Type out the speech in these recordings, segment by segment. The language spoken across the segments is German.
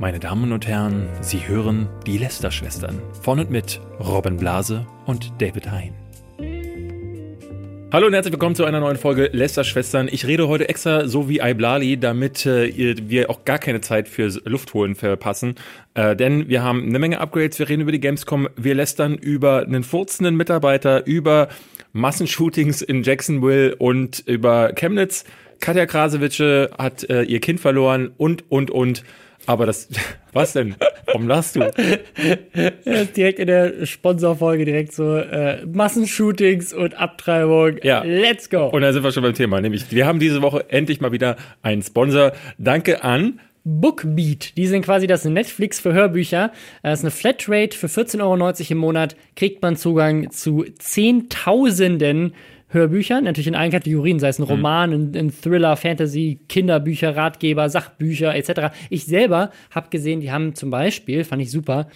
Meine Damen und Herren, Sie hören die Lester-Schwestern von und mit Robin Blase und David Hein. Hallo und herzlich willkommen zu einer neuen Folge Lester-Schwestern. Ich rede heute extra so wie Iblali, damit äh, wir auch gar keine Zeit fürs Luftholen verpassen. Äh, denn wir haben eine Menge Upgrades, wir reden über die Gamescom, wir lästern über einen furzenden Mitarbeiter, über Massenshootings in Jacksonville und über Chemnitz. Katja Krasewitsche hat äh, ihr Kind verloren und, und, und. Aber das, was denn? Warum lachst du? direkt in der Sponsorfolge direkt so äh, Massenshootings und Abtreibung. Ja. Let's go. Und da sind wir schon beim Thema. Nämlich, wir haben diese Woche endlich mal wieder einen Sponsor. Danke an Bookbeat. Die sind quasi das Netflix für Hörbücher. Das ist eine Flatrate für 14,90 Euro im Monat. Kriegt man Zugang zu Zehntausenden Hörbüchern, natürlich in allen Kategorien, sei es ein mhm. Roman, ein, ein Thriller, Fantasy, Kinderbücher, Ratgeber, Sachbücher etc. Ich selber habe gesehen, die haben zum Beispiel, fand ich super,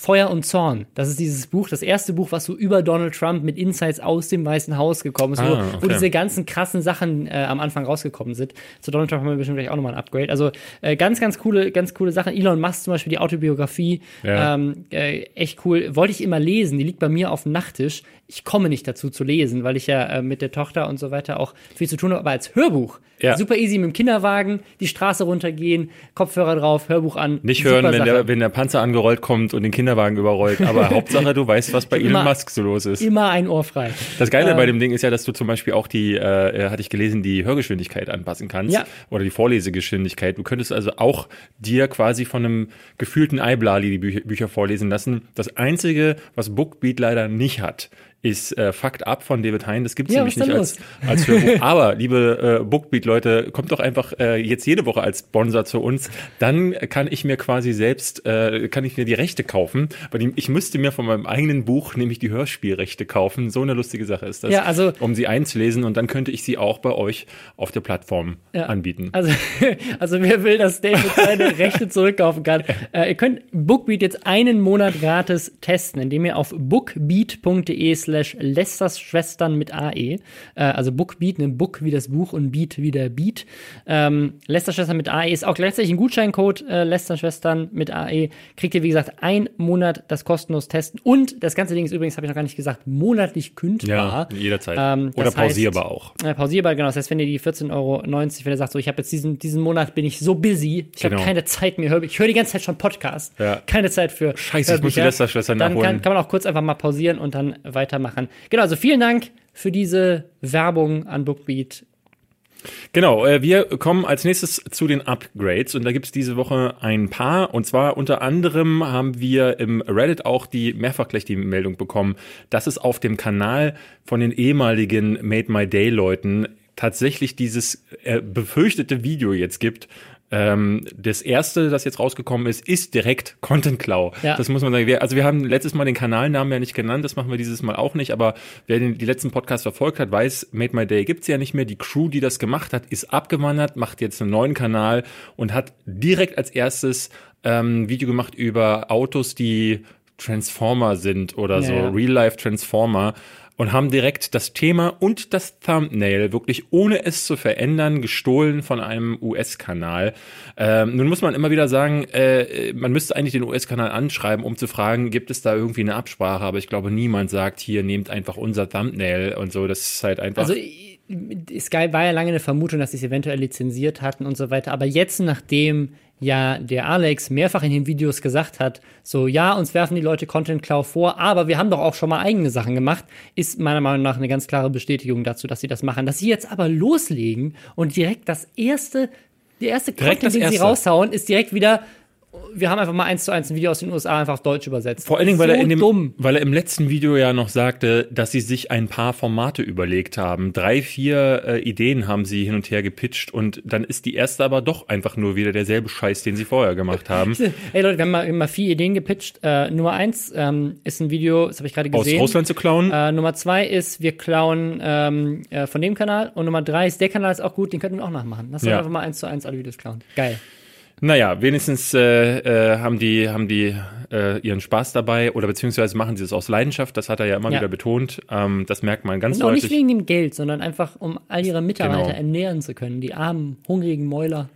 Feuer und Zorn. Das ist dieses Buch, das erste Buch, was so über Donald Trump mit Insights aus dem Weißen Haus gekommen ist, wo, ah, okay. wo diese ganzen krassen Sachen äh, am Anfang rausgekommen sind. Zu Donald Trump haben wir bestimmt gleich auch nochmal ein Upgrade. Also äh, ganz, ganz coole, ganz coole Sachen. Elon Musk zum Beispiel, die Autobiografie, ja. ähm, äh, echt cool. Wollte ich immer lesen, die liegt bei mir auf dem Nachttisch. Ich komme nicht dazu zu lesen, weil ich ja äh, mit der Tochter und so weiter auch viel zu tun habe. Aber als Hörbuch ja. Super easy mit dem Kinderwagen, die Straße runtergehen, Kopfhörer drauf, Hörbuch an. Nicht hören, wenn der, wenn der Panzer angerollt kommt und den Kinderwagen überrollt. Aber Hauptsache, du weißt, was bei Elon Musk so los ist. Immer ein Ohr frei. Das Geile ähm, bei dem Ding ist ja, dass du zum Beispiel auch die, äh, hatte ich gelesen, die Hörgeschwindigkeit anpassen kannst. Ja. Oder die Vorlesegeschwindigkeit. Du könntest also auch dir quasi von einem gefühlten Eiblali die Bücher, Bücher vorlesen lassen. Das Einzige, was Bookbeat leider nicht hat, ist äh, Fakt ab von David Hein. Das gibt es ja, nämlich nicht als, als Hörbuch. Aber, liebe äh, Bookbeat-Leute, kommt doch einfach äh, jetzt jede Woche als Sponsor zu uns. Dann kann ich mir quasi selbst, äh, kann ich mir die Rechte kaufen. Weil ich müsste mir von meinem eigenen Buch nämlich die Hörspielrechte kaufen. So eine lustige Sache ist das, ja, also, um sie einzulesen. Und dann könnte ich sie auch bei euch auf der Plattform ja, anbieten. Also, also wer will, dass David seine Rechte zurückkaufen kann, äh, ihr könnt Bookbeat jetzt einen Monat gratis testen, indem ihr auf bookbeat.de slash Lesters Schwestern mit AE. Äh, also Bookbeat, ein Book wie das Buch und Beat wie der Beat. Ähm, Lester Schwestern mit AE ist auch gleichzeitig ein Gutscheincode äh, Lester Schwestern mit AE. Kriegt ihr, wie gesagt, ein Monat das kostenlos testen. Und das ganze Ding ist übrigens, habe ich noch gar nicht gesagt, monatlich kündbar. Ja, jederzeit. Ähm, Oder pausierbar heißt, auch. Äh, pausierbar, genau. Das heißt, wenn ihr die 14,90 Euro, wenn ihr sagt, so, ich habe jetzt diesen, diesen Monat bin ich so busy, ich genau. habe keine Zeit mehr, ich höre die ganze Zeit schon Podcast. Ja. Keine Zeit für. Scheiße, ich muss die Lester Schwestern nachholen. Dann kann, kann man auch kurz einfach mal pausieren und dann weiter weitermachen. Genau, also vielen Dank für diese Werbung an Bookbeat. Genau, äh, wir kommen als nächstes zu den Upgrades und da gibt es diese Woche ein paar und zwar unter anderem haben wir im Reddit auch die mehrfach gleich die Meldung bekommen, dass es auf dem Kanal von den ehemaligen Made My Day Leuten tatsächlich dieses äh, befürchtete Video jetzt gibt, ähm, das erste, das jetzt rausgekommen ist, ist direkt Content Cloud. Ja. Das muss man sagen. Wir, also wir haben letztes Mal den Kanalnamen ja nicht genannt, das machen wir dieses Mal auch nicht, aber wer den, die letzten Podcasts verfolgt hat, weiß, Made My Day gibt's ja nicht mehr. Die Crew, die das gemacht hat, ist abgewandert, macht jetzt einen neuen Kanal und hat direkt als erstes ähm, Video gemacht über Autos, die Transformer sind oder ja, so, Real-Life Transformer und haben direkt das Thema und das Thumbnail wirklich ohne es zu verändern gestohlen von einem US-Kanal. Ähm, nun muss man immer wieder sagen, äh, man müsste eigentlich den US-Kanal anschreiben, um zu fragen, gibt es da irgendwie eine Absprache? Aber ich glaube, niemand sagt hier, nehmt einfach unser Thumbnail und so. Das ist halt einfach. Also Sky war ja lange eine Vermutung, dass sie es eventuell lizenziert hatten und so weiter. Aber jetzt, nachdem ja der Alex mehrfach in den Videos gesagt hat, so ja, uns werfen die Leute Content Cloud vor, aber wir haben doch auch schon mal eigene Sachen gemacht, ist meiner Meinung nach eine ganz klare Bestätigung dazu, dass sie das machen. Dass sie jetzt aber loslegen und direkt das erste, der erste Content, den sie raushauen, ist direkt wieder wir haben einfach mal eins zu eins ein Video aus den USA einfach auf Deutsch übersetzt. Vor allen Dingen, weil so er in dem, dumm. weil er im letzten Video ja noch sagte, dass sie sich ein paar Formate überlegt haben. Drei, vier äh, Ideen haben sie hin und her gepitcht und dann ist die erste aber doch einfach nur wieder derselbe Scheiß, den sie vorher gemacht haben. Ey Leute, wir haben mal, wir haben mal vier Ideen gepitcht. Äh, Nummer eins ähm, ist ein Video, das habe ich gerade gesehen. Aus Russland zu klauen. Äh, Nummer zwei ist, wir klauen ähm, äh, von dem Kanal und Nummer drei ist, der Kanal ist auch gut, den könnten wir auch nachmachen. Lass uns ja. einfach mal eins zu eins alle Videos klauen. Geil. Naja, wenigstens äh, äh, haben die, haben die äh, ihren Spaß dabei oder beziehungsweise machen sie es aus Leidenschaft. Das hat er ja immer ja. wieder betont. Ähm, das merkt man ganz Und deutlich. Auch nicht wegen dem Geld, sondern einfach, um all ihre Mitarbeiter genau. ernähren zu können. Die armen, hungrigen Mäuler.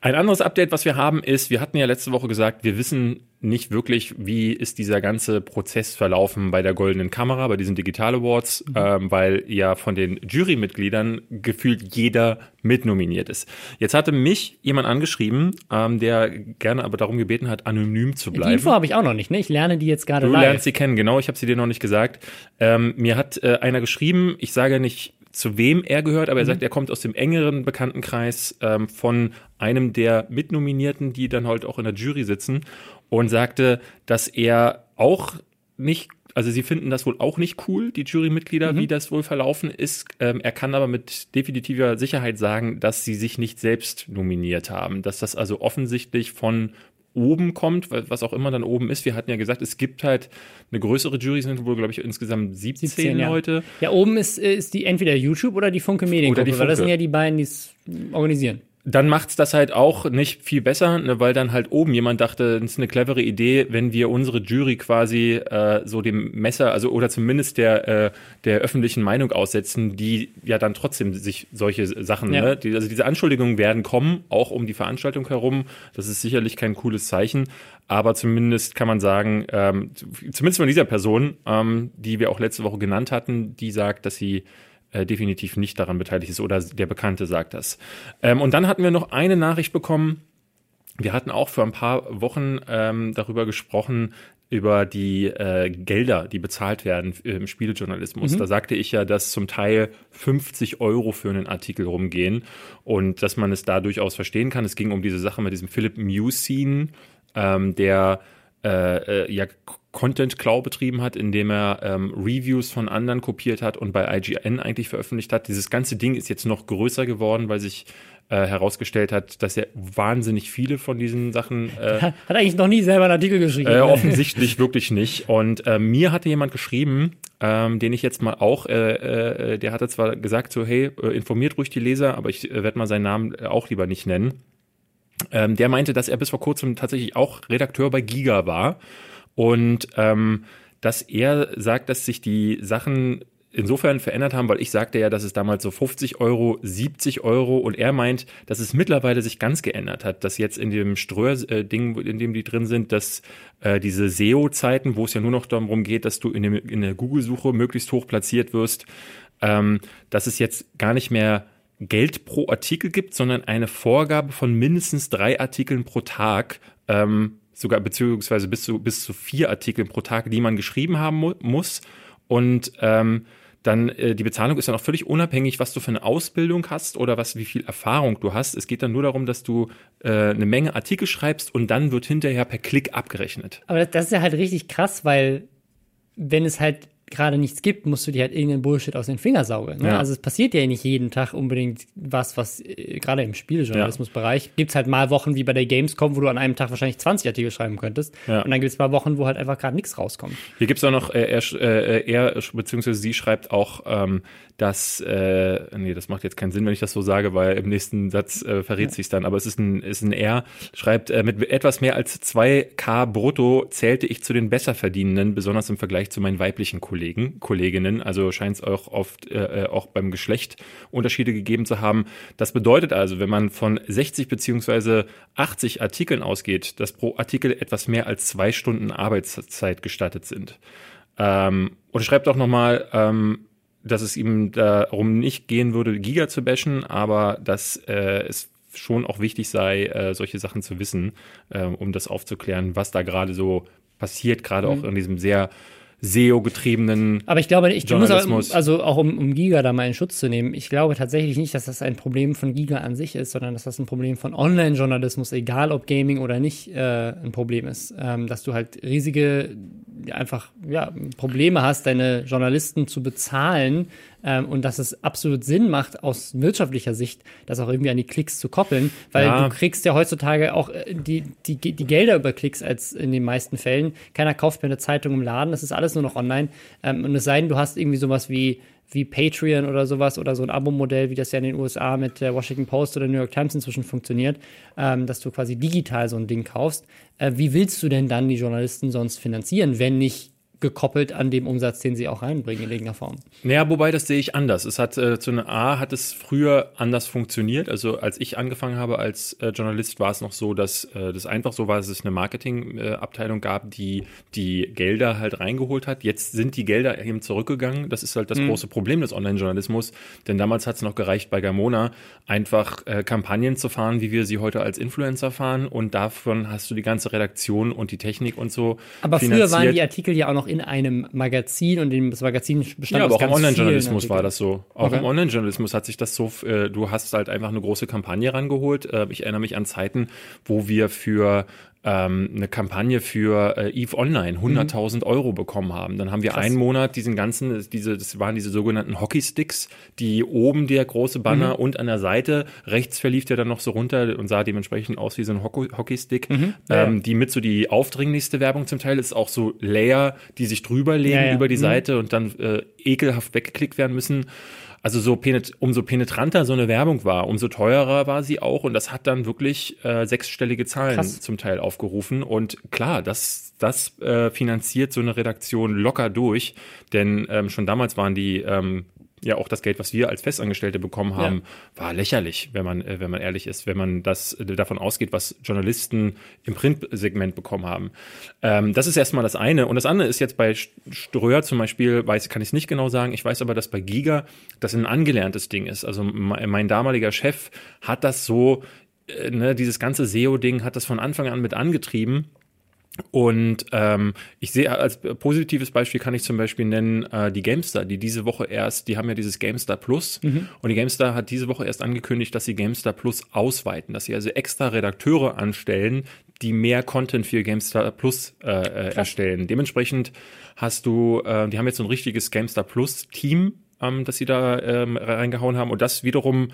Ein anderes Update, was wir haben, ist, wir hatten ja letzte Woche gesagt, wir wissen nicht wirklich, wie ist dieser ganze Prozess verlaufen bei der Goldenen Kamera, bei diesen Digital Awards, mhm. ähm, weil ja von den Jurymitgliedern gefühlt jeder mitnominiert ist. Jetzt hatte mich jemand angeschrieben, ähm, der gerne aber darum gebeten hat, anonym zu bleiben. Die Info habe ich auch noch nicht, ne? Ich lerne die jetzt gerade live. Du lernst sie kennen, genau. Ich habe sie dir noch nicht gesagt. Ähm, mir hat äh, einer geschrieben, ich sage nicht zu wem er gehört, aber er mhm. sagt, er kommt aus dem engeren Bekanntenkreis ähm, von einem der Mitnominierten, die dann halt auch in der Jury sitzen und sagte, dass er auch nicht also sie finden das wohl auch nicht cool, die Jurymitglieder, mhm. wie das wohl verlaufen ist. Ähm, er kann aber mit definitiver Sicherheit sagen, dass sie sich nicht selbst nominiert haben, dass das also offensichtlich von oben kommt, was auch immer dann oben ist. Wir hatten ja gesagt, es gibt halt eine größere Jury, sind wohl, glaube ich, insgesamt 17, 17 Leute. Ja. oben ist, ist die entweder YouTube oder die Funke Mediengruppe, weil das sind ja die beiden, die es organisieren dann macht's das halt auch nicht viel besser, ne, weil dann halt oben jemand dachte, das ist eine clevere Idee, wenn wir unsere Jury quasi äh, so dem Messer, also oder zumindest der äh, der öffentlichen Meinung aussetzen, die ja dann trotzdem sich solche Sachen, ja. ne, die, also diese Anschuldigungen werden kommen, auch um die Veranstaltung herum. Das ist sicherlich kein cooles Zeichen, aber zumindest kann man sagen, ähm, zumindest von dieser Person, ähm, die wir auch letzte Woche genannt hatten, die sagt, dass sie äh, definitiv nicht daran beteiligt ist oder der Bekannte sagt das. Ähm, und dann hatten wir noch eine Nachricht bekommen. Wir hatten auch vor ein paar Wochen ähm, darüber gesprochen, über die äh, Gelder, die bezahlt werden im Spielejournalismus. Mhm. Da sagte ich ja, dass zum Teil 50 Euro für einen Artikel rumgehen und dass man es da durchaus verstehen kann. Es ging um diese Sache mit diesem Philip Musin, ähm, der äh, äh, ja Content Cloud betrieben hat, indem er ähm, Reviews von anderen kopiert hat und bei IGN eigentlich veröffentlicht hat. Dieses ganze Ding ist jetzt noch größer geworden, weil sich äh, herausgestellt hat, dass er wahnsinnig viele von diesen Sachen äh, hat eigentlich noch nie selber einen Artikel geschrieben. Äh, offensichtlich wirklich nicht. Und äh, mir hatte jemand geschrieben, ähm, den ich jetzt mal auch, äh, äh, der hatte zwar gesagt so, hey, informiert ruhig die Leser, aber ich werde mal seinen Namen auch lieber nicht nennen. Ähm, der meinte, dass er bis vor kurzem tatsächlich auch Redakteur bei Giga war und ähm, dass er sagt, dass sich die Sachen insofern verändert haben, weil ich sagte ja, dass es damals so 50 Euro, 70 Euro und er meint, dass es mittlerweile sich ganz geändert hat, dass jetzt in dem Ströhr-Ding, in dem die drin sind, dass äh, diese SEO-Zeiten, wo es ja nur noch darum geht, dass du in, dem, in der Google-Suche möglichst hoch platziert wirst, ähm, dass es jetzt gar nicht mehr Geld pro Artikel gibt, sondern eine Vorgabe von mindestens drei Artikeln pro Tag, ähm, sogar beziehungsweise bis zu, bis zu vier Artikeln pro Tag, die man geschrieben haben mu muss. Und ähm, dann äh, die Bezahlung ist dann auch völlig unabhängig, was du für eine Ausbildung hast oder was wie viel Erfahrung du hast. Es geht dann nur darum, dass du äh, eine Menge Artikel schreibst und dann wird hinterher per Klick abgerechnet. Aber das ist ja halt richtig krass, weil wenn es halt gerade nichts gibt, musst du dir halt irgendeinen Bullshit aus den Fingern saugen. Ne? Ja. Also es passiert ja nicht jeden Tag unbedingt was, was äh, gerade im Spieljournalismusbereich ja. gibt es halt mal Wochen wie bei der Gamescom, wo du an einem Tag wahrscheinlich 20 Artikel schreiben könntest. Ja. Und dann gibt es mal Wochen, wo halt einfach gerade nichts rauskommt. Hier gibt es auch noch, äh, er, äh, er beziehungsweise sie schreibt auch, ähm, dass, äh, nee, das macht jetzt keinen Sinn, wenn ich das so sage, weil im nächsten Satz äh, verrät ja. sich dann, aber es ist ein, ist ein R, schreibt, äh, mit etwas mehr als 2K brutto zählte ich zu den Besserverdienenden, besonders im Vergleich zu meinen weiblichen Kollegen, Kolleginnen, also scheint es auch oft äh, äh, auch beim Geschlecht Unterschiede gegeben zu haben. Das bedeutet also, wenn man von 60 beziehungsweise 80 Artikeln ausgeht, dass pro Artikel etwas mehr als zwei Stunden Arbeitszeit gestattet sind. Ähm, und schreibt auch nochmal, ähm, dass es ihm darum nicht gehen würde, Giga zu bashen, aber dass äh, es schon auch wichtig sei, äh, solche Sachen zu wissen, äh, um das aufzuklären, was da gerade so passiert, gerade mhm. auch in diesem sehr SEO-getriebenen Aber ich glaube, ich muss auch, also auch um, um Giga da mal in Schutz zu nehmen, ich glaube tatsächlich nicht, dass das ein Problem von Giga an sich ist, sondern dass das ein Problem von Online-Journalismus, egal ob Gaming oder nicht, äh, ein Problem ist. Ähm, dass du halt riesige einfach ja, Probleme hast, deine Journalisten zu bezahlen ähm, und dass es absolut Sinn macht, aus wirtschaftlicher Sicht, das auch irgendwie an die Klicks zu koppeln, weil ja. du kriegst ja heutzutage auch äh, die, die, die Gelder über Klicks als in den meisten Fällen. Keiner kauft mehr eine Zeitung im Laden, das ist alles nur noch online. Ähm, und es sei denn, du hast irgendwie sowas wie wie Patreon oder sowas oder so ein Abo-Modell, wie das ja in den USA mit der Washington Post oder New York Times inzwischen funktioniert, ähm, dass du quasi digital so ein Ding kaufst. Äh, wie willst du denn dann die Journalisten sonst finanzieren, wenn nicht gekoppelt an dem Umsatz, den sie auch reinbringen in irgendeiner Form. Naja, wobei das sehe ich anders. Es hat äh, zu einer A hat es früher anders funktioniert. Also als ich angefangen habe als äh, Journalist, war es noch so, dass äh, das einfach so war, dass es eine Marketingabteilung gab, die die Gelder halt reingeholt hat. Jetzt sind die Gelder eben zurückgegangen. Das ist halt das mhm. große Problem des Online-Journalismus. Denn damals hat es noch gereicht, bei Gamona einfach äh, Kampagnen zu fahren, wie wir sie heute als Influencer fahren. Und davon hast du die ganze Redaktion und die Technik und so. Aber finanziert. früher waren die Artikel ja auch noch in einem Magazin und das Magazin bestand Ja, aber auch im Online-Journalismus war das so. Auch okay. im Online-Journalismus hat sich das so, äh, du hast halt einfach eine große Kampagne rangeholt. Äh, ich erinnere mich an Zeiten, wo wir für ähm, eine Kampagne für äh, Eve Online 100.000 mhm. Euro bekommen haben. Dann haben wir Krass. einen Monat diesen ganzen, diese, das waren diese sogenannten Hockeysticks, die oben der große Banner mhm. und an der Seite rechts verlief der dann noch so runter und sah dementsprechend aus wie so ein Hockeystick, mhm. ähm, die mit so die aufdringlichste Werbung zum Teil ist auch so Layer, die sich drüber legen ja, ja. über die mhm. Seite und dann äh, ekelhaft weggeklickt werden müssen also so penet umso penetranter so eine Werbung war, umso teurer war sie auch. Und das hat dann wirklich äh, sechsstellige Zahlen Krass. zum Teil aufgerufen. Und klar, das das äh, finanziert so eine Redaktion locker durch, denn ähm, schon damals waren die ähm, ja auch das Geld, was wir als Festangestellte bekommen haben, ja. war lächerlich, wenn man, äh, wenn man ehrlich ist, wenn man das äh, davon ausgeht, was Journalisten im Printsegment bekommen haben. Ähm, das ist erstmal das eine. Und das andere ist jetzt bei Ströer zum Beispiel, weiß, kann ich es nicht genau sagen. Ich weiß aber, dass bei Giga das ein angelerntes Ding ist. Also mein damaliger Chef hat das so, äh, ne, dieses ganze SEO-Ding hat das von Anfang an mit angetrieben. Und ähm, ich sehe als positives Beispiel kann ich zum Beispiel nennen äh, die GameStar, die diese Woche erst, die haben ja dieses GameStar Plus mhm. und die GameStar hat diese Woche erst angekündigt, dass sie GameStar Plus ausweiten, dass sie also extra Redakteure anstellen, die mehr Content für GameStar Plus äh, äh, erstellen. Dementsprechend hast du, äh, die haben jetzt so ein richtiges GameStar Plus Team, ähm, das sie da ähm, reingehauen haben und das wiederum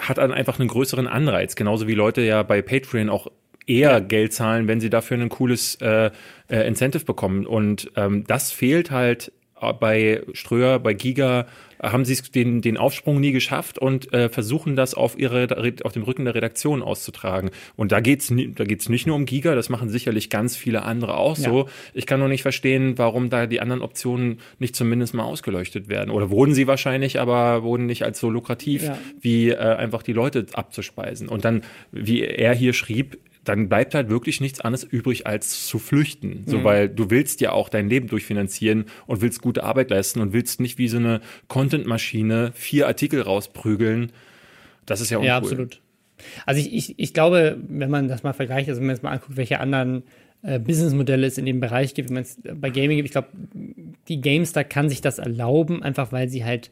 hat dann einfach einen größeren Anreiz, genauso wie Leute ja bei Patreon auch eher. Geld zahlen, wenn sie dafür ein cooles äh, äh, Incentive bekommen. Und ähm, das fehlt halt bei Ströer, bei Giga haben sie den, den Aufsprung nie geschafft und äh, versuchen das auf ihre auf dem Rücken der Redaktion auszutragen. Und da geht's da geht's nicht nur um Giga, das machen sicherlich ganz viele andere auch ja. so. Ich kann nur nicht verstehen, warum da die anderen Optionen nicht zumindest mal ausgeleuchtet werden. Oder wurden sie wahrscheinlich, aber wurden nicht als so lukrativ, ja. wie äh, einfach die Leute abzuspeisen. Und dann, wie er hier schrieb, dann bleibt halt wirklich nichts anderes übrig, als zu flüchten. So, mhm. weil du willst ja auch dein Leben durchfinanzieren und willst gute Arbeit leisten und willst nicht wie so eine Content-Maschine vier Artikel rausprügeln. Das ist ja uncool. Ja, absolut. Also ich, ich, ich glaube, wenn man das mal vergleicht, also wenn man jetzt mal anguckt, welche anderen äh, Businessmodelle es in dem Bereich gibt, wenn man es bei Gaming gibt, ich glaube, die GameStar kann sich das erlauben, einfach weil sie halt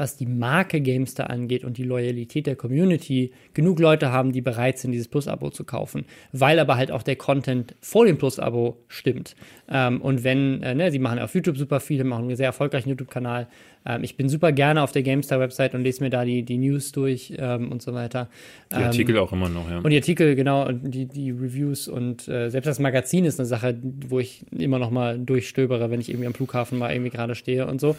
was die Marke Gamestar angeht und die Loyalität der Community, genug Leute haben, die bereit sind, dieses Plus-Abo zu kaufen, weil aber halt auch der Content vor dem Plus-Abo stimmt. Ähm, und wenn, äh, ne, sie machen auf YouTube super viele, machen einen sehr erfolgreichen YouTube-Kanal. Ähm, ich bin super gerne auf der GameStar-Website und lese mir da die, die News durch ähm, und so weiter. Die Artikel ähm, auch immer noch, ja. Und die Artikel, genau, und die, die Reviews und äh, selbst das Magazin ist eine Sache, wo ich immer noch mal durchstöbere, wenn ich irgendwie am Flughafen mal irgendwie gerade stehe und so.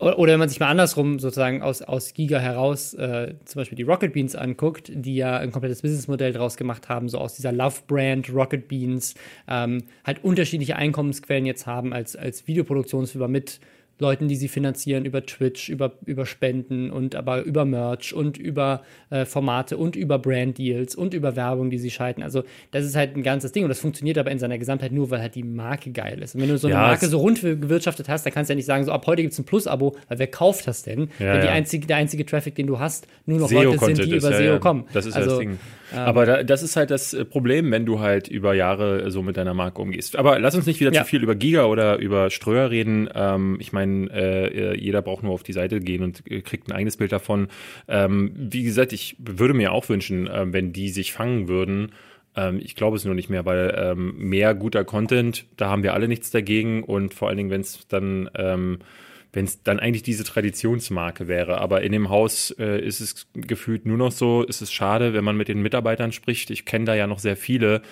Oder wenn man sich mal andersrum sozusagen aus, aus Giga heraus äh, zum Beispiel die Rocket Beans anguckt, die ja ein komplettes Businessmodell draus gemacht haben, so aus dieser Love-Brand Rocket Beans, ähm, halt unterschiedliche Einkommensquellen jetzt haben als, als Videoproduktionsfirma mit Leuten, die sie finanzieren über Twitch, über, über Spenden und aber über Merch und über äh, Formate und über Brand Deals und über Werbung, die sie schalten. Also das ist halt ein ganzes Ding und das funktioniert aber in seiner Gesamtheit nur, weil halt die Marke geil ist. Und wenn du so eine ja, Marke so rund gewirtschaftet hast, dann kannst du ja nicht sagen, so ab heute gibt es ein Plus-Abo, weil wer kauft das denn? Ja, wenn die einzige, der einzige Traffic, den du hast, nur noch Leute sind, die über SEO kommen. Das ist also, das Ding. Ähm, aber da, das ist halt das äh, Problem, wenn du halt über Jahre so mit deiner Marke umgehst. Aber lass uns nicht wieder zu viel über Giga oder über Ströer reden. Ähm, ich meine, äh, jeder braucht nur auf die Seite gehen und äh, kriegt ein eigenes Bild davon. Ähm, wie gesagt, ich würde mir auch wünschen, äh, wenn die sich fangen würden. Ähm, ich glaube es nur nicht mehr, weil ähm, mehr guter Content, da haben wir alle nichts dagegen und vor allen Dingen, wenn es dann ähm, wenn es dann eigentlich diese Traditionsmarke wäre. Aber in dem Haus äh, ist es gefühlt nur noch so, ist es schade, wenn man mit den Mitarbeitern spricht. Ich kenne da ja noch sehr viele.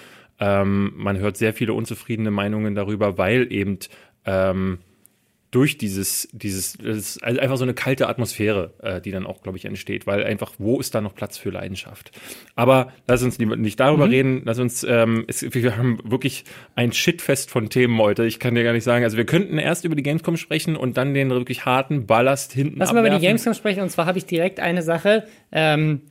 Ähm, man hört sehr viele unzufriedene Meinungen darüber, weil eben ähm, durch dieses, dieses, das ist einfach so eine kalte Atmosphäre, äh, die dann auch, glaube ich, entsteht, weil einfach, wo ist da noch Platz für Leidenschaft? Aber lass uns nicht darüber mhm. reden, lass uns, ähm, es, wir haben wirklich ein Shitfest von Themen heute. Ich kann dir gar nicht sagen, also wir könnten erst über die Gamescom sprechen und dann den wirklich harten Ballast hinten Lass mal über die Gamescom sprechen und zwar habe ich direkt eine Sache, ähm,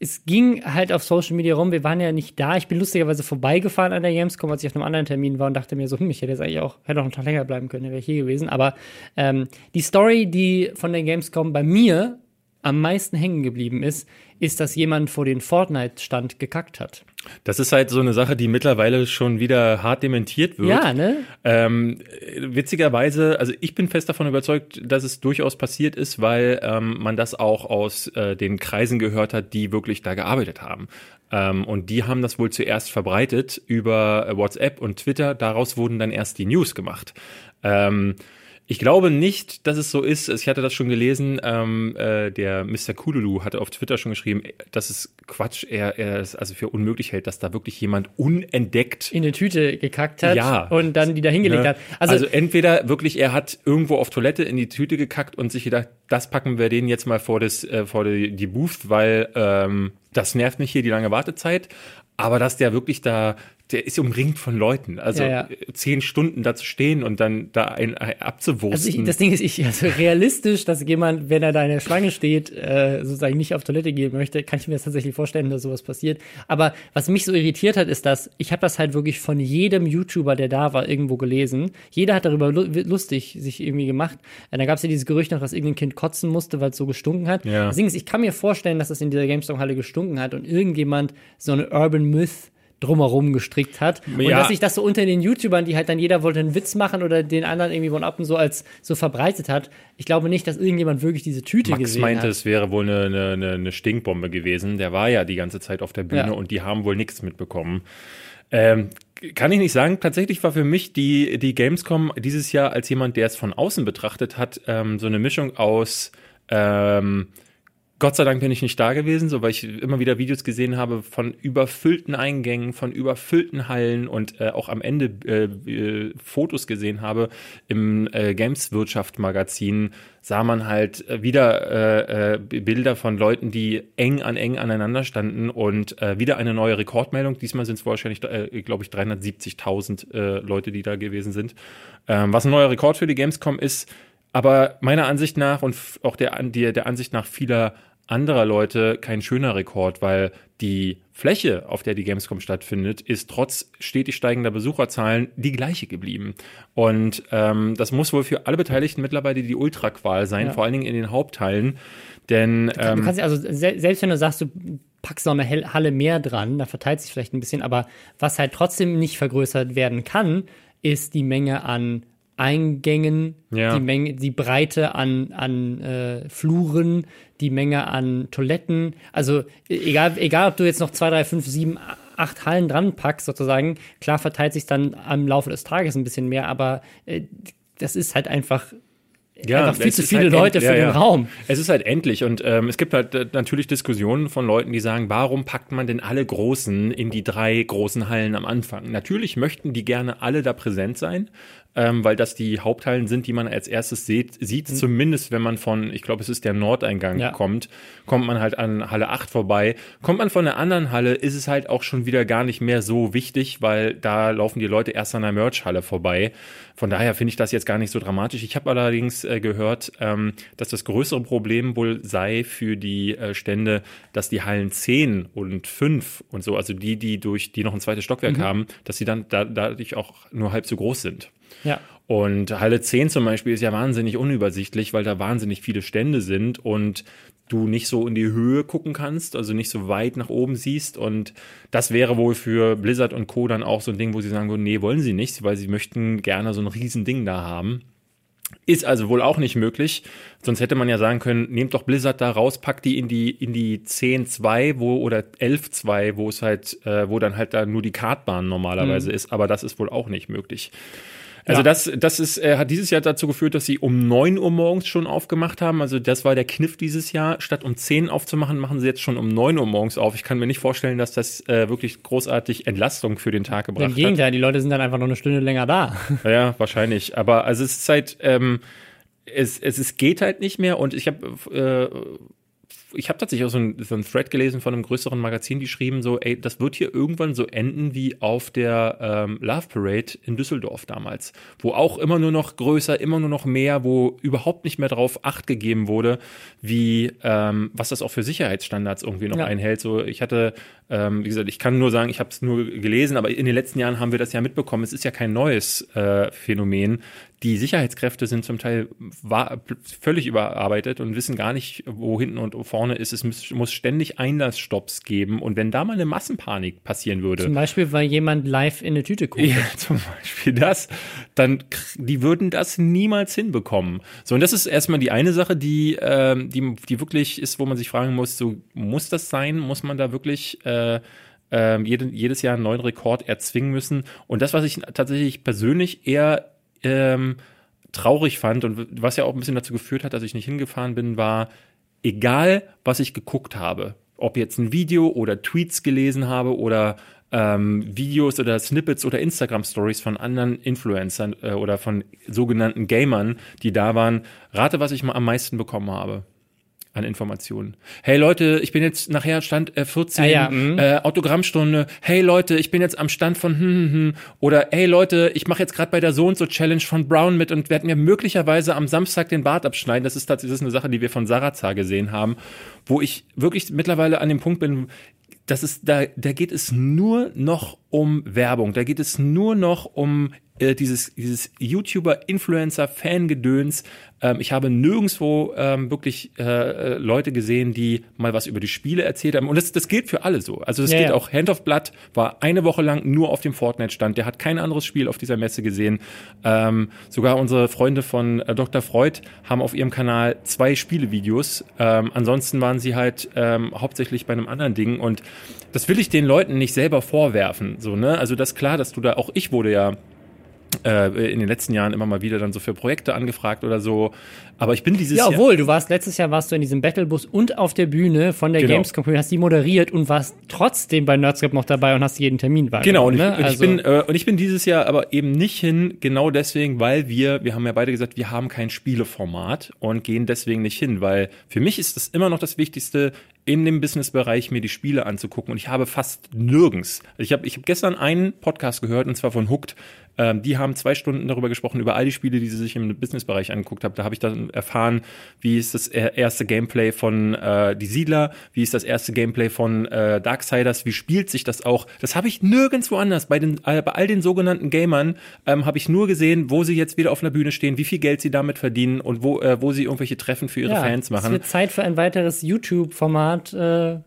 es ging halt auf Social Media rum. Wir waren ja nicht da. Ich bin lustigerweise vorbeigefahren an der Gamescom, als ich auf einem anderen Termin war und dachte mir so, hm, ich hätte jetzt eigentlich auch, hätte auch einen Tag länger bleiben können, wäre ich hier gewesen. Aber ähm, die Story, die von der Gamescom bei mir am meisten hängen geblieben ist, ist, dass jemand vor den Fortnite-Stand gekackt hat. Das ist halt so eine Sache, die mittlerweile schon wieder hart dementiert wird. Ja, ne? Ähm, witzigerweise, also ich bin fest davon überzeugt, dass es durchaus passiert ist, weil ähm, man das auch aus äh, den Kreisen gehört hat, die wirklich da gearbeitet haben. Ähm, und die haben das wohl zuerst verbreitet über WhatsApp und Twitter. Daraus wurden dann erst die News gemacht. Ähm, ich glaube nicht, dass es so ist. Ich hatte das schon gelesen. Ähm, äh, der Mr. Kululu hatte auf Twitter schon geschrieben, dass es Quatsch, er, er es also für unmöglich hält, dass da wirklich jemand unentdeckt in eine Tüte gekackt hat ja, und dann die da hingelegt ne? hat. Also, also entweder wirklich er hat irgendwo auf Toilette in die Tüte gekackt und sich gedacht, das packen wir den jetzt mal vor das äh, vor die, die Booth, weil ähm, das nervt nicht hier die lange Wartezeit. Aber dass der wirklich da der ist umringt von Leuten. Also ja, ja. zehn Stunden da zu stehen und dann da ein, ein abzuwursten. Also ich, das Ding ist, ich, also realistisch, dass jemand, wenn er da in der Schlange steht, äh, sozusagen nicht auf Toilette gehen möchte, kann ich mir das tatsächlich vorstellen, dass sowas passiert. Aber was mich so irritiert hat, ist, dass ich habe das halt wirklich von jedem YouTuber, der da war, irgendwo gelesen. Jeder hat darüber lustig sich irgendwie gemacht. Äh, da gab es ja dieses Gerücht noch, dass irgendein Kind kotzen musste, weil es so gestunken hat. Ja. Das Ding ist, ich kann mir vorstellen, dass es in dieser GameStop-Halle gestunken hat und irgendjemand so eine Urban Myth drumherum gestrickt hat. Und ja. dass sich das so unter den YouTubern, die halt dann jeder wollte einen Witz machen oder den anderen irgendwie von ab und so als so verbreitet hat. Ich glaube nicht, dass irgendjemand wirklich diese Tüte Max gesehen meinte, hat. es wäre wohl eine, eine, eine Stinkbombe gewesen. Der war ja die ganze Zeit auf der Bühne ja. und die haben wohl nichts mitbekommen. Ähm, kann ich nicht sagen. Tatsächlich war für mich die, die Gamescom dieses Jahr als jemand, der es von außen betrachtet hat, ähm, so eine Mischung aus ähm, Gott sei Dank bin ich nicht da gewesen, so weil ich immer wieder Videos gesehen habe von überfüllten Eingängen, von überfüllten Hallen und äh, auch am Ende äh, äh, Fotos gesehen habe im äh, Games Wirtschaft Magazin sah man halt äh, wieder äh, äh, Bilder von Leuten, die eng an eng aneinander standen und äh, wieder eine neue Rekordmeldung. Diesmal sind es wahrscheinlich, äh, glaube ich, 370.000 äh, Leute, die da gewesen sind. Ähm, was ein neuer Rekord für die Gamescom ist, aber meiner Ansicht nach und auch der, der, der Ansicht nach vieler anderer Leute kein schöner Rekord, weil die Fläche, auf der die Gamescom stattfindet, ist trotz stetig steigender Besucherzahlen die gleiche geblieben. Und ähm, das muss wohl für alle Beteiligten mittlerweile die Ultraqual sein, ja. vor allen Dingen in den Hauptteilen. Denn ähm, du kannst ja also selbst wenn du sagst, du packst noch eine Halle mehr dran, da verteilt sich vielleicht ein bisschen, aber was halt trotzdem nicht vergrößert werden kann, ist die Menge an Eingängen, ja. die Menge, die Breite an, an äh, Fluren, die Menge an Toiletten. Also e-, egal, egal ob du jetzt noch zwei, drei, fünf, sieben, acht Hallen dran packst, sozusagen, klar verteilt sich dann am Laufe des Tages ein bisschen mehr, aber äh, das ist halt einfach ja, einfach viel zu viele halt Leute für ja, den ja. Raum. Es ist halt endlich und ähm, es gibt halt äh, natürlich Diskussionen von Leuten, die sagen, warum packt man denn alle Großen in die drei großen Hallen am Anfang? Natürlich möchten die gerne alle da präsent sein, ähm, weil das die Haupthallen sind, die man als erstes sieht, sieht mhm. zumindest wenn man von, ich glaube, es ist der Nordeingang ja. kommt, kommt man halt an Halle 8 vorbei. Kommt man von der anderen Halle, ist es halt auch schon wieder gar nicht mehr so wichtig, weil da laufen die Leute erst an der Merch-Halle vorbei. Von daher finde ich das jetzt gar nicht so dramatisch. Ich habe allerdings äh, gehört, ähm, dass das größere Problem wohl sei für die äh, Stände, dass die Hallen 10 und 5 und so, also die, die durch die noch ein zweites Stockwerk mhm. haben, dass sie dann da, dadurch auch nur halb so groß sind. Ja. Und Halle 10 zum Beispiel ist ja wahnsinnig unübersichtlich, weil da wahnsinnig viele Stände sind und du nicht so in die Höhe gucken kannst, also nicht so weit nach oben siehst. Und das wäre wohl für Blizzard und Co. dann auch so ein Ding, wo sie sagen würden, nee, wollen sie nicht, weil sie möchten gerne so ein Riesending da haben. Ist also wohl auch nicht möglich. Sonst hätte man ja sagen können, nehmt doch Blizzard da raus, packt die in die, in die 10.2 wo, oder 11.2, wo es halt, äh, wo dann halt da nur die Kartbahn normalerweise mhm. ist. Aber das ist wohl auch nicht möglich. Also Ja. das, das ist, äh, hat dieses Jahr dazu geführt, dass sie um 9 Uhr morgens schon aufgemacht haben. Also das war der Kniff dieses Jahr. Statt um 10 aufzumachen, machen sie jetzt schon um 9 Uhr morgens auf. Ich kann mir nicht vorstellen, dass das äh, wirklich großartig Entlastung für den Tag Im gebracht hat. Gegenteil, die Leute sind dann einfach noch eine Stunde länger da. Ja, wahrscheinlich. Aber also es ist halt, ähm, es, es, es geht halt nicht mehr und ich habe äh, ich habe tatsächlich auch so ein, so Thread gelesen von einem größeren Magazin, die schrieben so, ey, das wird hier irgendwann so enden wie auf der ähm, Love Parade in Düsseldorf damals, wo auch immer nur noch größer, immer nur noch mehr, wo überhaupt nicht mehr drauf Acht gegeben wurde, wie ähm, was das auch für Sicherheitsstandards irgendwie noch Ja. einhält. So, ich hatte, ähm, wie gesagt, ich kann nur sagen, ich habe es nur gelesen, aber in den letzten Jahren haben wir das ja mitbekommen. Es ist ja kein neues äh, Phänomen. Die Sicherheitskräfte sind zum Teil völlig überarbeitet und wissen gar nicht, wo hinten und vorne ist. Es muss, muss ständig Einlassstopps geben. Und wenn da mal eine Massenpanik passieren würde, Zum Beispiel, weil jemand live in eine Tüte guckt. ja, zum Beispiel das, dann die würden das niemals hinbekommen. So, und das ist erstmal die eine Sache, die, ähm, die, die wirklich ist, wo man sich fragen muss, so muss das sein? Muss man da wirklich äh, jede, jedes Jahr einen neuen Rekord erzwingen müssen? Und das, was ich tatsächlich persönlich eher ähm, traurig fand und was ja auch ein bisschen dazu geführt hat, dass ich nicht hingefahren bin, war, egal was ich geguckt habe, ob jetzt ein Video oder Tweets gelesen habe oder ähm, Videos oder Snippets oder Instagram-Stories von anderen Influencern äh, oder von sogenannten Gamern, die da waren, rate, was ich mal am meisten bekommen habe an Informationen. Hey Leute, ich bin jetzt nachher Stand äh, 14, Ah ja, mhm. äh, Autogrammstunde. Hey Leute, ich bin jetzt am Stand von hm, hm, hm. oder hey Leute, ich mache jetzt gerade bei der so und so Challenge von Brown mit und werde mir möglicherweise am Samstag den Bart abschneiden. Das ist tatsächlich das ist eine Sache, die wir von Sarazar gesehen haben, wo ich wirklich mittlerweile an dem Punkt bin, das ist da da geht es nur noch um Werbung, da geht es nur noch um äh, dieses dieses YouTuber Influencer Fangedöns. Ähm, ich habe nirgendwo ähm, wirklich äh, äh, Leute gesehen, die mal was über die Spiele erzählt haben und das das gilt für alle so. Also das Ja, geht ja. auch Hand of Blood war eine Woche lang nur auf dem Fortnite stand. Der hat kein anderes Spiel auf dieser Messe gesehen. Ähm, sogar unsere Freunde von äh, Dr. Freud haben auf ihrem Kanal zwei Spielevideos. Ähm, ansonsten waren sie halt ähm, hauptsächlich bei einem anderen Ding und das will ich den Leuten nicht selber vorwerfen. So ne, also das ist klar, dass du da auch ich wurde ja in den letzten Jahren immer mal wieder dann so für Projekte angefragt oder so. Aber ich bin dieses Ja, Jahr obwohl, du warst letztes Jahr warst du in diesem Battlebus und auf der Bühne von der Genau. Gamescom, hast die moderiert und warst trotzdem bei Nerdscope noch dabei und hast jeden Termin wahrgenommen. Genau, und ich, ne? und ich Also- bin äh, und ich bin dieses Jahr aber eben nicht hin, genau deswegen, weil wir, wir haben ja beide gesagt, wir haben kein Spieleformat und gehen deswegen nicht hin, weil für mich ist das immer noch das Wichtigste, in dem Businessbereich mir die Spiele anzugucken. Und ich habe fast nirgends. Also ich habe ich hab gestern einen Podcast gehört, und zwar von Hooked. Ähm, die haben zwei Stunden darüber gesprochen, über all die Spiele, die sie sich im Businessbereich angeguckt haben. Da habe ich dann erfahren, wie ist das er- erste Gameplay von äh, Die Siedler, wie ist das erste Gameplay von äh, Darksiders, wie spielt sich das auch. Das habe ich nirgendwo anders. Bei, den, äh, bei all den sogenannten Gamern ähm, habe ich nur gesehen, wo sie jetzt wieder auf einer Bühne stehen, wie viel Geld sie damit verdienen und wo, äh, wo sie irgendwelche Treffen für ihre ja, Fans Es machen. wird Zeit für ein weiteres YouTube-Format, äh,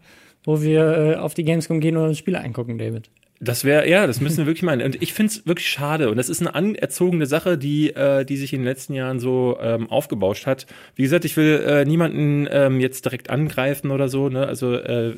wo wir äh, auf die Gamescom gehen und uns Spiele angucken, David. Das wäre, ja, das müssen wir wirklich meinen. Und ich finde es wirklich schade. Und das ist eine anerzogene Sache, die, äh, die sich in den letzten Jahren so ähm, aufgebauscht hat. Wie gesagt, ich will äh, niemanden ähm, jetzt direkt angreifen oder so. Ne? Also äh,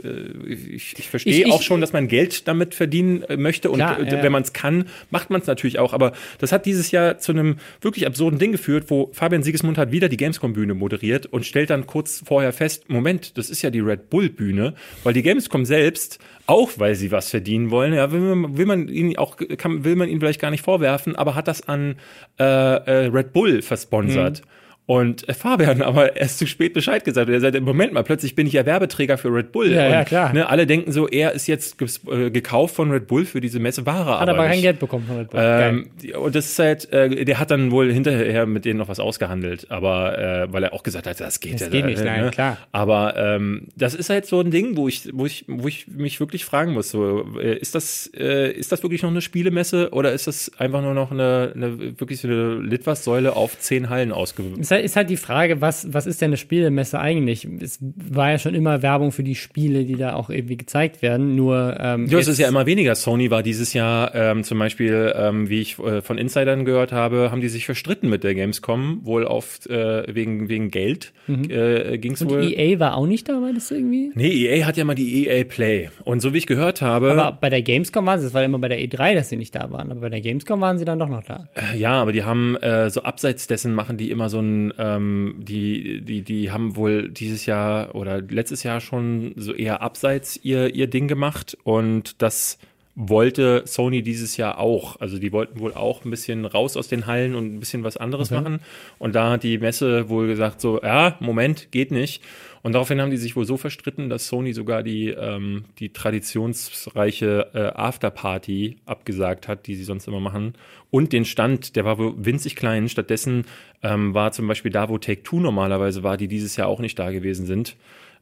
ich, ich verstehe Ich- ich- auch schon, dass man Geld damit verdienen äh, möchte. Und Klar, äh, ja. wenn man es kann, macht man es natürlich auch. Aber das hat dieses Jahr zu einem wirklich absurden Ding geführt, wo Fabian Siegesmund hat wieder die Gamescom-Bühne moderiert und stellt dann kurz vorher fest, Moment, das ist ja die Red Bull-Bühne, weil die Gamescom selbst auch weil sie was verdienen wollen. Ja, will man, will man ihn auch, kann, will man ihn vielleicht gar nicht vorwerfen, aber hat das an äh, äh, Red Bull versponsert. Mhm. Und äh, Fabian aber erst zu spät Bescheid gesagt. Er sagt, Moment mal, plötzlich bin ich ja Werbeträger für Red Bull. Ja, und, ja, klar. Ne, alle denken so, er ist jetzt äh, gekauft von Red Bull für diese Messe, war er Hat aber, kein nicht. Geld bekommen von Red Bull. Ähm, und das ist halt, äh, der hat dann wohl hinterher mit denen noch was ausgehandelt, aber äh, weil er auch gesagt hat, das geht Das ja geht da, nicht, äh, nein, ne? klar. Aber ähm, das ist halt so ein Ding, wo ich, wo ich, wo ich mich wirklich fragen muss: so, äh, ist das, äh, ist das wirklich noch eine Spielemesse oder ist das einfach nur noch eine, eine wirklich so eine Litfaßsäule auf zehn Hallen ausge Ist ist halt die Frage, was, was ist denn eine Spielemesse eigentlich? Es war ja schon immer Werbung für die Spiele, die da auch irgendwie gezeigt werden, nur ähm, Ja, es ist ja immer weniger. Sony war dieses Jahr ähm, zum Beispiel, ähm, wie ich äh, von Insidern gehört habe, haben die sich verstritten mit der Gamescom, wohl oft äh, wegen, wegen Geld äh, ging es Und wohl. EA war auch nicht da, war das irgendwie? Nee, EA hat ja mal die EA Play. Und so wie ich gehört habe, Aber bei der Gamescom waren sie, es war immer bei der E3, dass sie nicht da waren, aber bei der Gamescom waren sie dann doch noch da. Ja, aber die haben äh, so abseits dessen machen die immer so ein, ähm, die, die, die haben wohl dieses Jahr oder letztes Jahr schon so eher abseits ihr, ihr Ding gemacht und das wollte Sony dieses Jahr auch. Also die wollten wohl auch ein bisschen raus aus den Hallen und ein bisschen was anderes Okay. machen. Und da hat die Messe wohl gesagt so, ja, Moment, geht nicht. Und daraufhin haben die sich wohl so verstritten, dass Sony sogar die, ähm, die traditionsreiche äh, Afterparty abgesagt hat, die sie sonst immer machen. Und den Stand, der war wohl winzig klein. Stattdessen ähm, war zum Beispiel da, wo Take-Two normalerweise war, die dieses Jahr auch nicht da gewesen sind,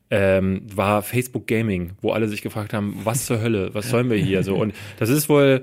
ähm, war Facebook Gaming, wo alle sich gefragt haben, was zur Hölle, was sollen wir hier so? Und das ist wohl,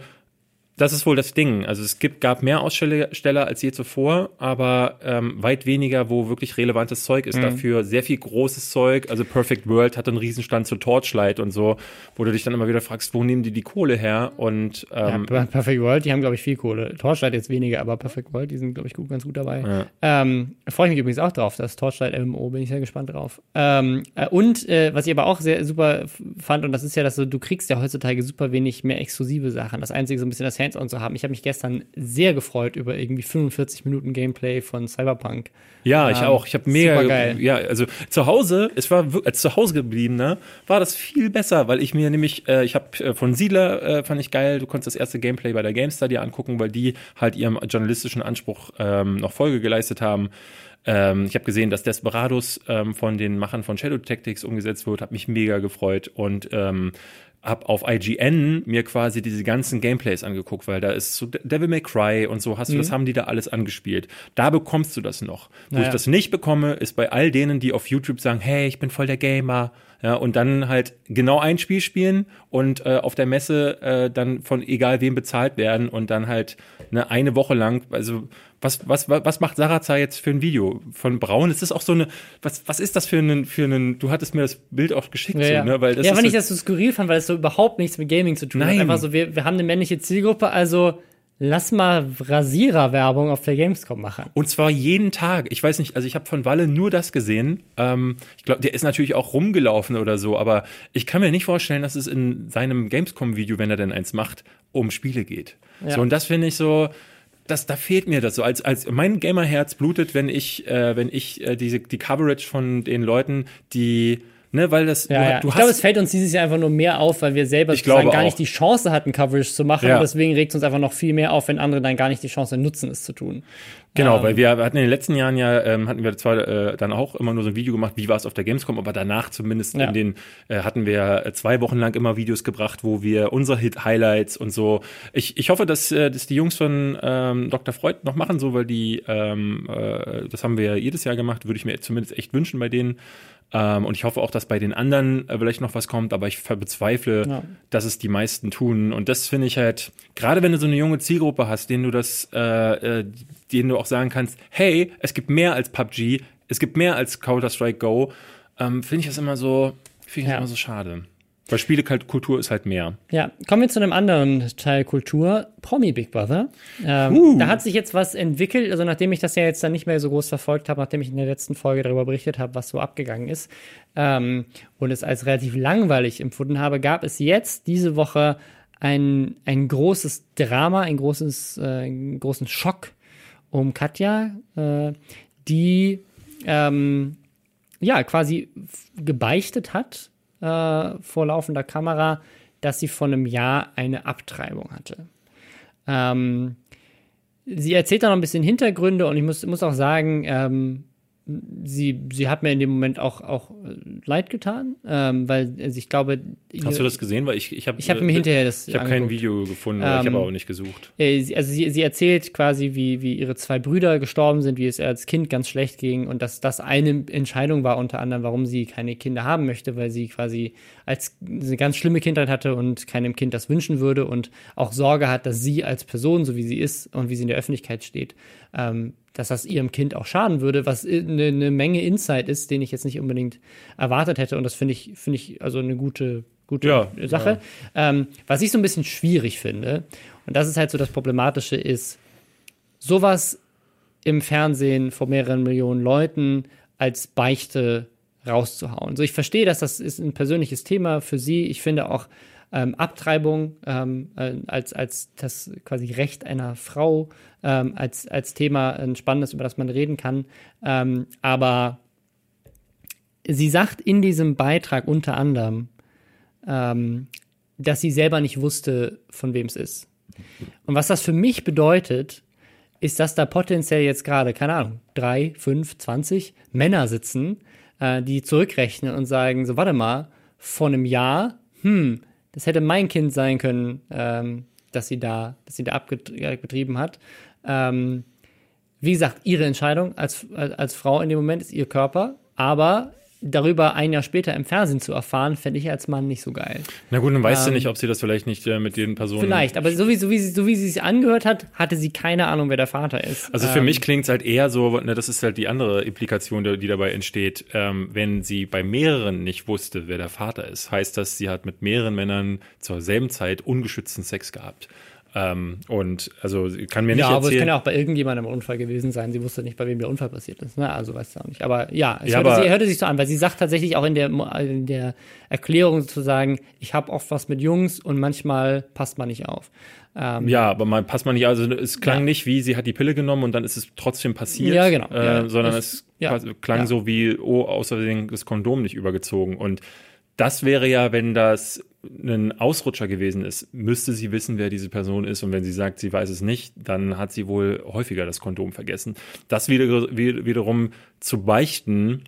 das ist wohl das Ding. Also es gibt, gab mehr Aussteller als je zuvor, aber ähm, weit weniger, wo wirklich relevantes Zeug ist. Dafür sehr viel großes Zeug. Also Perfect World hat einen Riesenstand zu Torchlight und so, wo du dich dann immer wieder fragst, wo nehmen die die Kohle her? Und ähm, ja, Perfect World, die haben, glaube ich, viel Kohle. Torchlight jetzt weniger, aber Perfect World, die sind, glaube ich, gut, ganz gut dabei. Ähm, Freue ich mich übrigens auch drauf, das Torchlight MMO, bin ich sehr gespannt drauf. Ähm, äh, und äh, was ich aber auch sehr super fand, und das ist ja, dass du, du kriegst ja heutzutage super wenig mehr exklusive Sachen. Das Einzige so ein bisschen das Hands-on zu haben. Ich habe mich gestern sehr gefreut über irgendwie 45 Minuten Gameplay von Cyberpunk. Ja, ich Ähm, auch. Ich habe mega, supergeil. ja, also zu Hause, es war als zu Hause geblieben, ne, war das viel besser, weil ich mir nämlich, äh, ich habe äh, von Siedler äh, fand ich geil. Du konntest das erste Gameplay bei der GameStar dir angucken, weil die halt ihrem journalistischen Anspruch ähm, noch Folge geleistet haben. Ähm, ich habe gesehen, dass Desperados ähm, von den Machern von Shadow Tactics umgesetzt wird, hat mich mega gefreut und ähm, hab auf IGN mir quasi diese ganzen Gameplays angeguckt, weil da ist so De- Devil May Cry und so hast du, das haben die da alles angespielt. Da bekommst du das noch. Wo Naja. ich das nicht bekomme, ist bei all denen, die auf YouTube sagen, hey, ich bin voll der Gamer, ja, und dann halt genau ein Spiel spielen und äh, auf der Messe äh, dann von egal wem bezahlt werden und dann halt eine, eine Woche lang, also was, was, was macht Sarazar jetzt für ein Video? Von Braun ist das auch so eine, was, was ist das für einen, für einen, du hattest mir das Bild auch geschickt, so, ne? Weil das ja, ist fand ich so- das so skurril fand, weil es so überhaupt nichts mit Gaming zu tun hat. Nein. Einfach so, wir, wir haben eine männliche Zielgruppe, also lass mal Rasierer-Werbung auf der Gamescom machen. Und zwar jeden Tag. Ich weiß nicht, also ich habe von Walle nur das gesehen. Ähm, ich glaube, der ist natürlich auch rumgelaufen oder so, aber ich kann mir nicht vorstellen, dass es in seinem Gamescom-Video, wenn er denn eins macht, um Spiele geht. Ja. So, und das finde ich so. Das, da fehlt mir das so. Als, als mein Gamerherz blutet, wenn ich, äh, wenn ich äh, diese die Coverage von den Leuten, die, ne, weil das, Ja, du, ja. du ich glaube, es fällt uns dieses Jahr einfach nur mehr auf, weil wir selber sozusagen gar auch. nicht die Chance hatten, Coverage zu machen. Ja. Und deswegen regt es uns einfach noch viel mehr auf, wenn andere dann gar nicht die Chance nutzen, es zu tun. Genau, Ähm, weil wir hatten in den letzten Jahren ja, ähm, hatten wir zwar äh, dann auch immer nur so ein Video gemacht, wie war es auf der Gamescom, aber danach zumindest Ja. in den, äh, hatten wir zwei Wochen lang immer Videos gebracht, wo wir unsere Hit-Highlights und so. Ich, ich hoffe, dass, äh, dass die Jungs von ähm, Dr. Freud noch machen, so, weil die, ähm, äh, das haben wir ja jedes Jahr gemacht, würde ich mir zumindest echt wünschen bei denen. Ähm, und ich hoffe auch, dass bei den anderen äh, vielleicht noch was kommt, aber ich bezweifle, Ja. dass es die meisten tun. Und das finde ich halt, gerade wenn du so eine junge Zielgruppe hast, denen du das, äh, äh, denen du auch sagen kannst, hey, es gibt mehr als PUBG, es gibt mehr als Counter-Strike Go, ähm, finde ich das immer so, finde ich das Ja. immer so schade. Weil Spielekultur ist halt mehr. Ja, kommen wir zu einem anderen Teil Kultur, Promi Big Brother. Ähm, Uh. Da hat sich jetzt was entwickelt, also nachdem ich das ja jetzt dann nicht mehr so groß verfolgt habe, nachdem ich in der letzten Folge darüber berichtet habe, was so abgegangen ist ähm, und es als relativ langweilig empfunden habe, gab es jetzt diese Woche ein, ein großes Drama, ein großes, äh, einen großen Schock um Katja, äh, die ähm, ja quasi gebeichtet hat äh, vor laufender Kamera, dass sie vor einem Jahr eine Abtreibung hatte. Ähm, sie erzählt da noch ein bisschen Hintergründe und ich muss, muss auch sagen, ähm, sie, sie hat mir in dem Moment auch, auch äh, leid getan, ähm, weil also ich glaube, Hast du das gesehen? Weil ich, ich habe ich habe mir hinterher das ich habe kein. Video gefunden, aber ich Ähm, habe auch nicht gesucht. Äh, sie, also sie, sie erzählt quasi, wie, wie ihre zwei Brüder gestorben sind, wie es ihr als Kind ganz schlecht ging und dass das eine Entscheidung war unter anderem, warum sie keine Kinder haben möchte, weil sie quasi als eine ganz schlimme Kindheit hatte und keinem Kind das wünschen würde und auch Sorge hat, dass sie als Person, so wie sie ist und wie sie in der Öffentlichkeit steht, ähm, dass das ihrem Kind auch schaden würde, was eine, eine Menge Insight ist, den ich jetzt nicht unbedingt erwartet hätte. Und das finde ich, finde ich also eine gute, gute Ja, Sache. Ähm, was ich so ein bisschen schwierig finde, und das ist halt so das Problematische, ist, sowas im Fernsehen vor mehreren Millionen Leuten als Beichte rauszuhauen. So, ich verstehe, dass das ist ein persönliches Thema für Sie. Ich finde auch ähm, Abtreibung ähm, äh, als, als das quasi Recht einer Frau ähm, als, als Thema ein spannendes, über das man reden kann. Ähm, aber sie sagt in diesem Beitrag unter anderem, ähm, dass sie selber nicht wusste, von wem es ist. Und was das für mich bedeutet, ist, dass da potenziell jetzt gerade, keine Ahnung, drei, fünf, zwanzig Männer sitzen, äh, die zurückrechnen und sagen, so, warte mal, vor einem Jahr, hm, das hätte mein Kind sein können, ähm, dass sie da, dass sie da abgetrieben hat. Ähm, wie gesagt, ihre Entscheidung als, als Frau in dem Moment ist ihr Körper, aber darüber ein Jahr später im Fernsehen zu erfahren, fände ich als Mann nicht so geil. Na gut, dann weißt du Ähm, nicht, ob sie das vielleicht nicht äh, mit den Personen. Vielleicht, aber so wie, so wie sie so wie sie sich angehört hat, hatte sie keine Ahnung, wer der Vater ist. Also für Ähm, mich klingt es halt eher so, ne, das ist halt die andere Implikation, die, die dabei entsteht, ähm, wenn sie bei mehreren nicht wusste, wer der Vater ist, heißt das, sie hat mit mehreren Männern zur selben Zeit ungeschützten Sex gehabt. Ähm, und also kann mir nicht Ja, aber es erzählen. kann ja auch bei irgendjemandem ein Unfall gewesen sein. Sie wusste nicht, bei wem der Unfall passiert ist. Ne? Also weiß sie auch nicht. Aber ja, es Ja, hörte, aber- sie, hörte sich so an, weil sie sagt tatsächlich auch in der, in der Erklärung sozusagen, ich habe oft was mit Jungs und manchmal passt man nicht auf. Ähm, ja, aber man passt man nicht, also es klang Ja. nicht wie, sie hat die Pille genommen und dann ist es trotzdem passiert. Ja, genau. Äh, Ja, sondern es klang so wie, oh, außerdem das Kondom nicht übergezogen. Und das wäre ja, wenn das ein Ausrutscher gewesen ist, müsste sie wissen, wer diese Person ist. Und wenn sie sagt, sie weiß es nicht, dann hat sie wohl häufiger das Kondom vergessen. Das wieder, wie- wiederum zu beichten,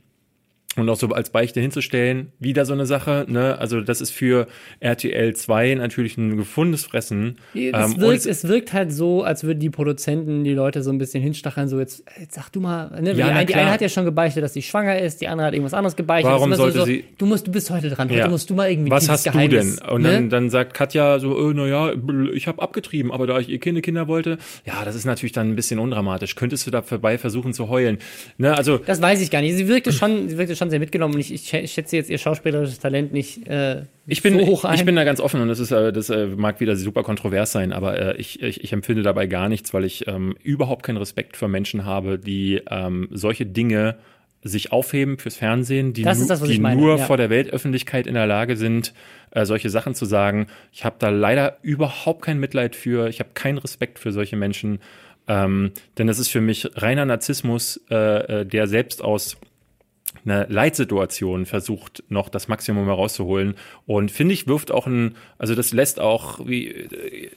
und auch so als Beichte hinzustellen, wieder so eine Sache, ne? Also das ist für RTL 2 natürlich ein gefundenes Fressen. Es, Ähm, wirkt, es wirkt halt so, als würden die Produzenten die Leute so ein bisschen hinstacheln, so jetzt, jetzt sag du mal, ne? Ja, die, die eine hat ja schon gebeichtet, dass sie schwanger ist, die andere hat irgendwas anderes gebeichtet. Warum Es sollte so, sie- Du musst, du bist heute dran, Ja. heute musst du mal irgendwie Was hast du Geheimnis, denn? Und ne? dann, dann sagt Katja so, äh, naja, ich habe abgetrieben, aber da ich ihr Kinder Kinder wollte, ja, das ist natürlich dann ein bisschen undramatisch. Könntest du da vorbei versuchen zu heulen? Ne, also Das weiß ich gar nicht. Sie wirkte schon, sie wirkte schon sehr mitgenommen und ich, ich schä- schätze jetzt ihr schauspielerisches Talent nicht äh, ich bin, so hoch ein. ich bin da ganz offen und das ist, äh, das äh, mag wieder super kontrovers sein, aber äh, ich, ich, ich empfinde dabei gar nichts, weil ich ähm, überhaupt keinen Respekt für Menschen habe, die ähm, solche Dinge sich aufheben fürs Fernsehen, die, Das das, die meine, nur ja. vor der Weltöffentlichkeit in der Lage sind, äh, solche Sachen zu sagen. Ich habe da leider überhaupt kein Mitleid für. Ich habe keinen Respekt für solche Menschen, ähm, denn das ist für mich reiner Narzissmus, äh, der selbst aus einer Leitsituation versucht, noch das Maximum herauszuholen. Und finde ich, wirft auch ein, also das lässt auch wie, äh,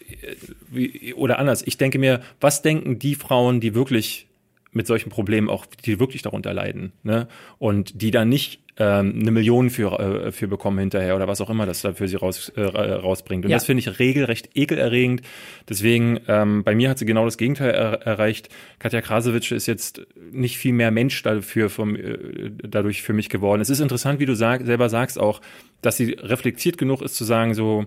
wie, oder anders. Ich denke mir, was denken die Frauen, die wirklich mit solchen Problemen auch, die wirklich darunter leiden, ne? Und die dann nicht ähm, eine Million für, äh, für bekommen hinterher oder was auch immer das da für sie raus, äh, rausbringt. Und Ja. das finde ich regelrecht ekelerregend. Deswegen, ähm, bei mir hat sie genau das Gegenteil er erreicht. Katja Krasowitsch ist jetzt nicht viel mehr Mensch dafür vom, äh, dadurch für mich geworden. Es ist interessant, wie du sag, selber sagst auch, dass sie reflektiert genug ist zu sagen, so,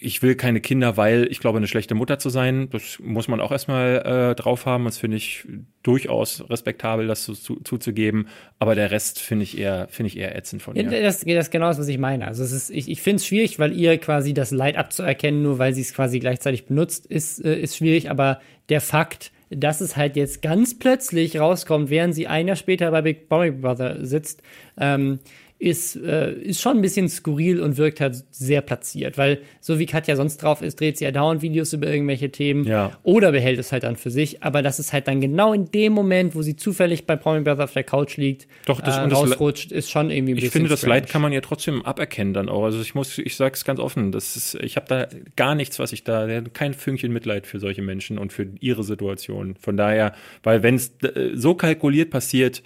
ich will keine Kinder, weil ich glaube, eine schlechte Mutter zu sein, das muss man auch erstmal äh, drauf haben. Das finde ich durchaus respektabel, das zu, zu, zuzugeben. Aber der Rest finde ich eher, finde ich eher ätzend von Ja, ihr. das, das ist genau das, was ich meine. Also es ist, ich, ich finde es schwierig, weil ihr quasi das Leid abzuerkennen, nur weil sie es quasi gleichzeitig benutzt, ist, äh, ist schwierig. Aber der Fakt, dass es halt jetzt ganz plötzlich rauskommt, während sie ein Jahr später bei Big Brother sitzt, ähm, ist, äh, ist schon ein bisschen skurril und wirkt halt sehr platziert. Weil so wie Katja sonst drauf ist, dreht sie ja dauernd Videos über irgendwelche Themen Ja. oder behält es halt dann für sich. Aber das ist halt dann genau in dem Moment, wo sie zufällig bei Promi Brother auf der Couch liegt, Doch, das- äh, und das- rausrutscht, ist schon irgendwie ein bisschen Ich finde, das strange. Leid kann man ja trotzdem aberkennen dann auch. Also ich muss, ich sag's ganz offen, das ist, ich habe da gar nichts, was ich da, kein Fünkchen Mitleid für solche Menschen und für ihre Situation. Von daher, weil wenn es äh, so kalkuliert passiert,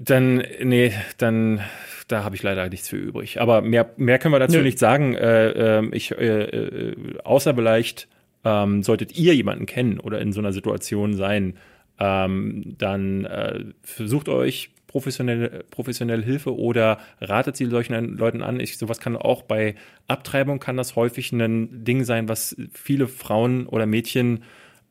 dann, nee, dann, da habe ich leider nichts für übrig. Aber mehr, mehr können wir dazu Nö. nicht sagen. Äh, ähm, ich, äh, äh, außer vielleicht ähm, solltet ihr jemanden kennen oder in so einer Situation sein, ähm, dann äh, versucht euch professionelle, professionelle Hilfe oder ratet sie solchen Leuten an. Ich, sowas kann auch bei Abtreibung kann das häufig ein Ding sein, was viele Frauen oder Mädchen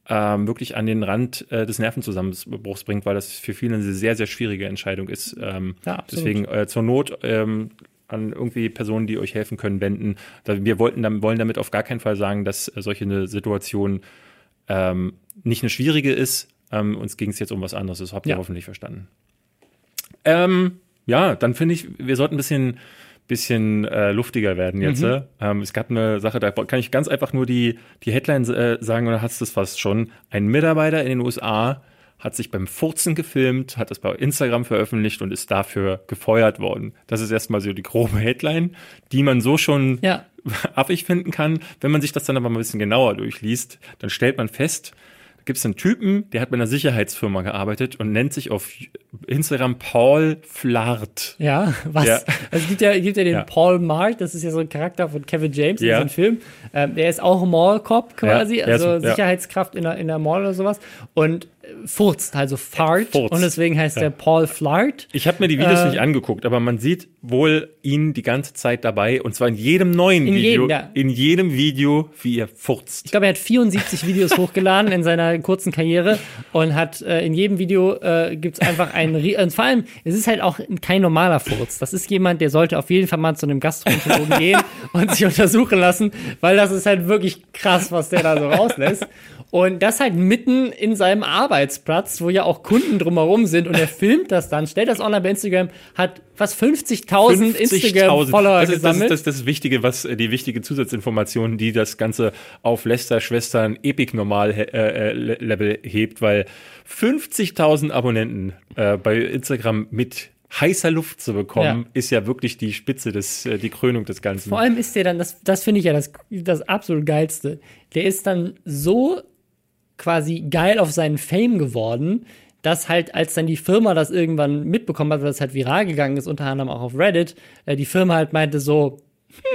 ähm, wirklich an den Rand äh, des Nervenzusammenbruchs bringt, weil das für viele eine sehr, sehr schwierige Entscheidung ist. Ähm, Ja, deswegen äh, zur Not ähm, an irgendwie Personen, die euch helfen können, wenden. Wir wollten, dann- wollen damit auf gar keinen Fall sagen, dass äh, solche eine Situation ähm, nicht eine schwierige ist. Ähm, uns ging es jetzt um was anderes. Das habt ihr Ja. hoffentlich verstanden. Ähm, ja, dann finde ich, wir sollten ein bisschen, bisschen äh, luftiger werden jetzt. Mhm. äh. Ähm, es gab eine Sache, da kann ich ganz einfach nur die, die Headline äh, sagen, oder hast du es fast schon. Ein Mitarbeiter in den USA hat sich beim Furzen gefilmt, hat das bei Instagram veröffentlicht und ist dafür gefeuert worden. Das ist erstmal so die grobe Headline, die man so schon Ja. affig finden kann. Wenn man sich das dann aber mal ein bisschen genauer durchliest, dann stellt man fest, gibt es einen Typen, der hat bei einer Sicherheitsfirma gearbeitet und nennt sich auf Instagram Paul Flart. Ja, was? Ja. Also es gibt ja, gibt ja den Ja. Paul Mart, das ist ja so ein Charakter von Kevin James in Ja. diesem Film. Ähm, der ist auch Mall Cop quasi, also. Sicherheitskraft in der, in der Mall oder sowas. Und furzt, also fart. Furzt. Und deswegen heißt der Paul Flart. Ich habe mir die Videos Äh, nicht angeguckt, aber man sieht wohl ihn die ganze Zeit dabei und zwar in jedem neuen In Video, jedem, ja. in jedem Video, wie er furzt. Ich glaube, er hat 74 Videos hochgeladen in seiner kurzen Karriere und hat äh, in jedem Video äh, gibt's einfach einen, und vor allem, es ist halt auch kein normaler Furz. Das ist jemand, der sollte auf jeden Fall mal zu einem Gastroenterologen gehen und sich untersuchen lassen, weil das ist halt wirklich krass, was der da so rauslässt. Und das halt mitten in seinem Arbeitsplatz, wo ja auch Kunden drumherum sind und er filmt das dann, stellt das online bei Instagram, hat was 50.000 Instagram-Follower das ist, das, ist, gesammelt. das, ist das Wichtige, was äh, die wichtige Zusatzinformation, die das Ganze auf Lester Schwestern Epic Normal äh, äh, hebt, weil 50.000 Abonnenten äh, bei Instagram mit heißer Luft zu bekommen, Ja. ist ja wirklich die Spitze des, die Krönung des Ganzen. Vor allem ist der dann, das, das finde ich ja das, das absolut geilste. Der ist dann so quasi geil auf seinen Fame geworden, dass halt, als dann die Firma das irgendwann mitbekommen hat, weil das halt viral gegangen ist, unter anderem auch auf Reddit, äh, die Firma halt meinte so,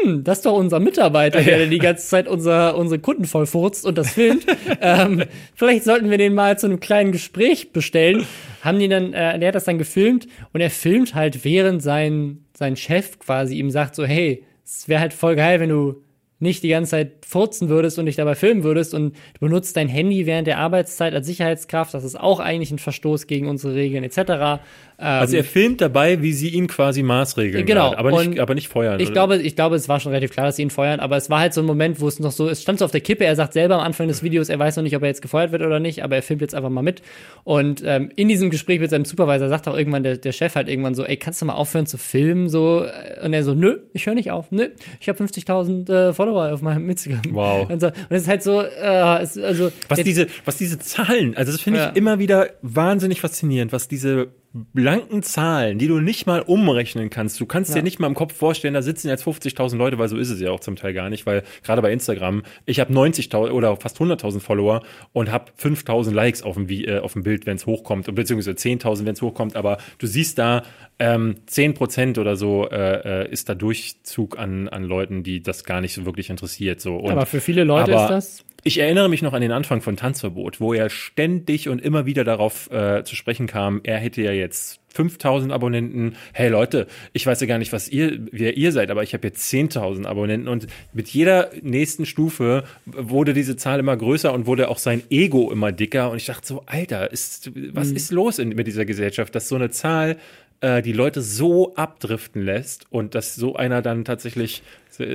hm, das ist doch unser Mitarbeiter, der die ganze Zeit unser, unsere Kunden vollfurzt und das filmt. ähm, vielleicht sollten wir den mal zu einem kleinen Gespräch bestellen. Haben die dann, äh, der hat das dann gefilmt und er filmt halt, während sein, sein Chef quasi ihm sagt so, hey, es wäre halt voll geil, wenn du nicht die ganze Zeit furzen würdest und dich dabei filmen würdest und du benutzt dein Handy während der Arbeitszeit als Sicherheitskraft, das ist auch eigentlich ein Verstoß gegen unsere Regeln etc. also er filmt dabei, wie sie ihn quasi maßregeln, Genau, gerade, aber nicht, aber nicht feuern. Ich oder? glaube, ich glaube, es war schon relativ klar, dass sie ihn feuern, aber es war halt so ein Moment, wo es noch so, es stand so auf der Kippe, er sagt selber am Anfang des Videos, er weiß noch nicht, ob er jetzt gefeuert wird oder nicht, aber er filmt jetzt einfach mal mit. Und ähm, in diesem Gespräch mit seinem Supervisor sagt auch irgendwann der, der Chef halt irgendwann so, ey, kannst du mal aufhören zu filmen? So, und er so, nö, ich höre nicht auf, nö, ich habe 50.000 äh, Follower auf meinem Instagram. Wow. Und, so, und es ist halt so, äh, es, also Was der- diese, was diese Zahlen, also das finde ich Ja. immer wieder wahnsinnig faszinierend, was diese blanken Zahlen, die du nicht mal umrechnen kannst. Du kannst Ja. dir nicht mal im Kopf vorstellen, da sitzen jetzt 50.000 Leute, weil so ist es ja auch zum Teil gar nicht, weil gerade bei Instagram, ich habe 90.000 oder fast 100.000 Follower und habe 5.000 Likes auf dem, äh, auf dem Bild, wenn es hochkommt, und beziehungsweise 10.000, wenn es hochkommt, aber du siehst da ähm, 10% oder so äh, äh, ist da Durchzug an, an Leuten, die das gar nicht so wirklich interessiert. So. Und aber für viele Leute aber ist das. Ich erinnere mich noch an den Anfang von Tanzverbot, wo er ständig und immer wieder darauf äh, zu sprechen kam, er hätte ja jetzt 5000 Abonnenten. Hey Leute, ich weiß ja gar nicht, was ihr, wer ihr seid, aber ich habe jetzt 10.000 Abonnenten. Und mit jeder nächsten Stufe wurde diese Zahl immer größer und wurde auch sein Ego immer dicker. Und ich dachte so, Alter, ist, was ist los in, mit dieser Gesellschaft, dass so eine Zahl äh, die Leute so abdriften lässt und dass so einer dann tatsächlich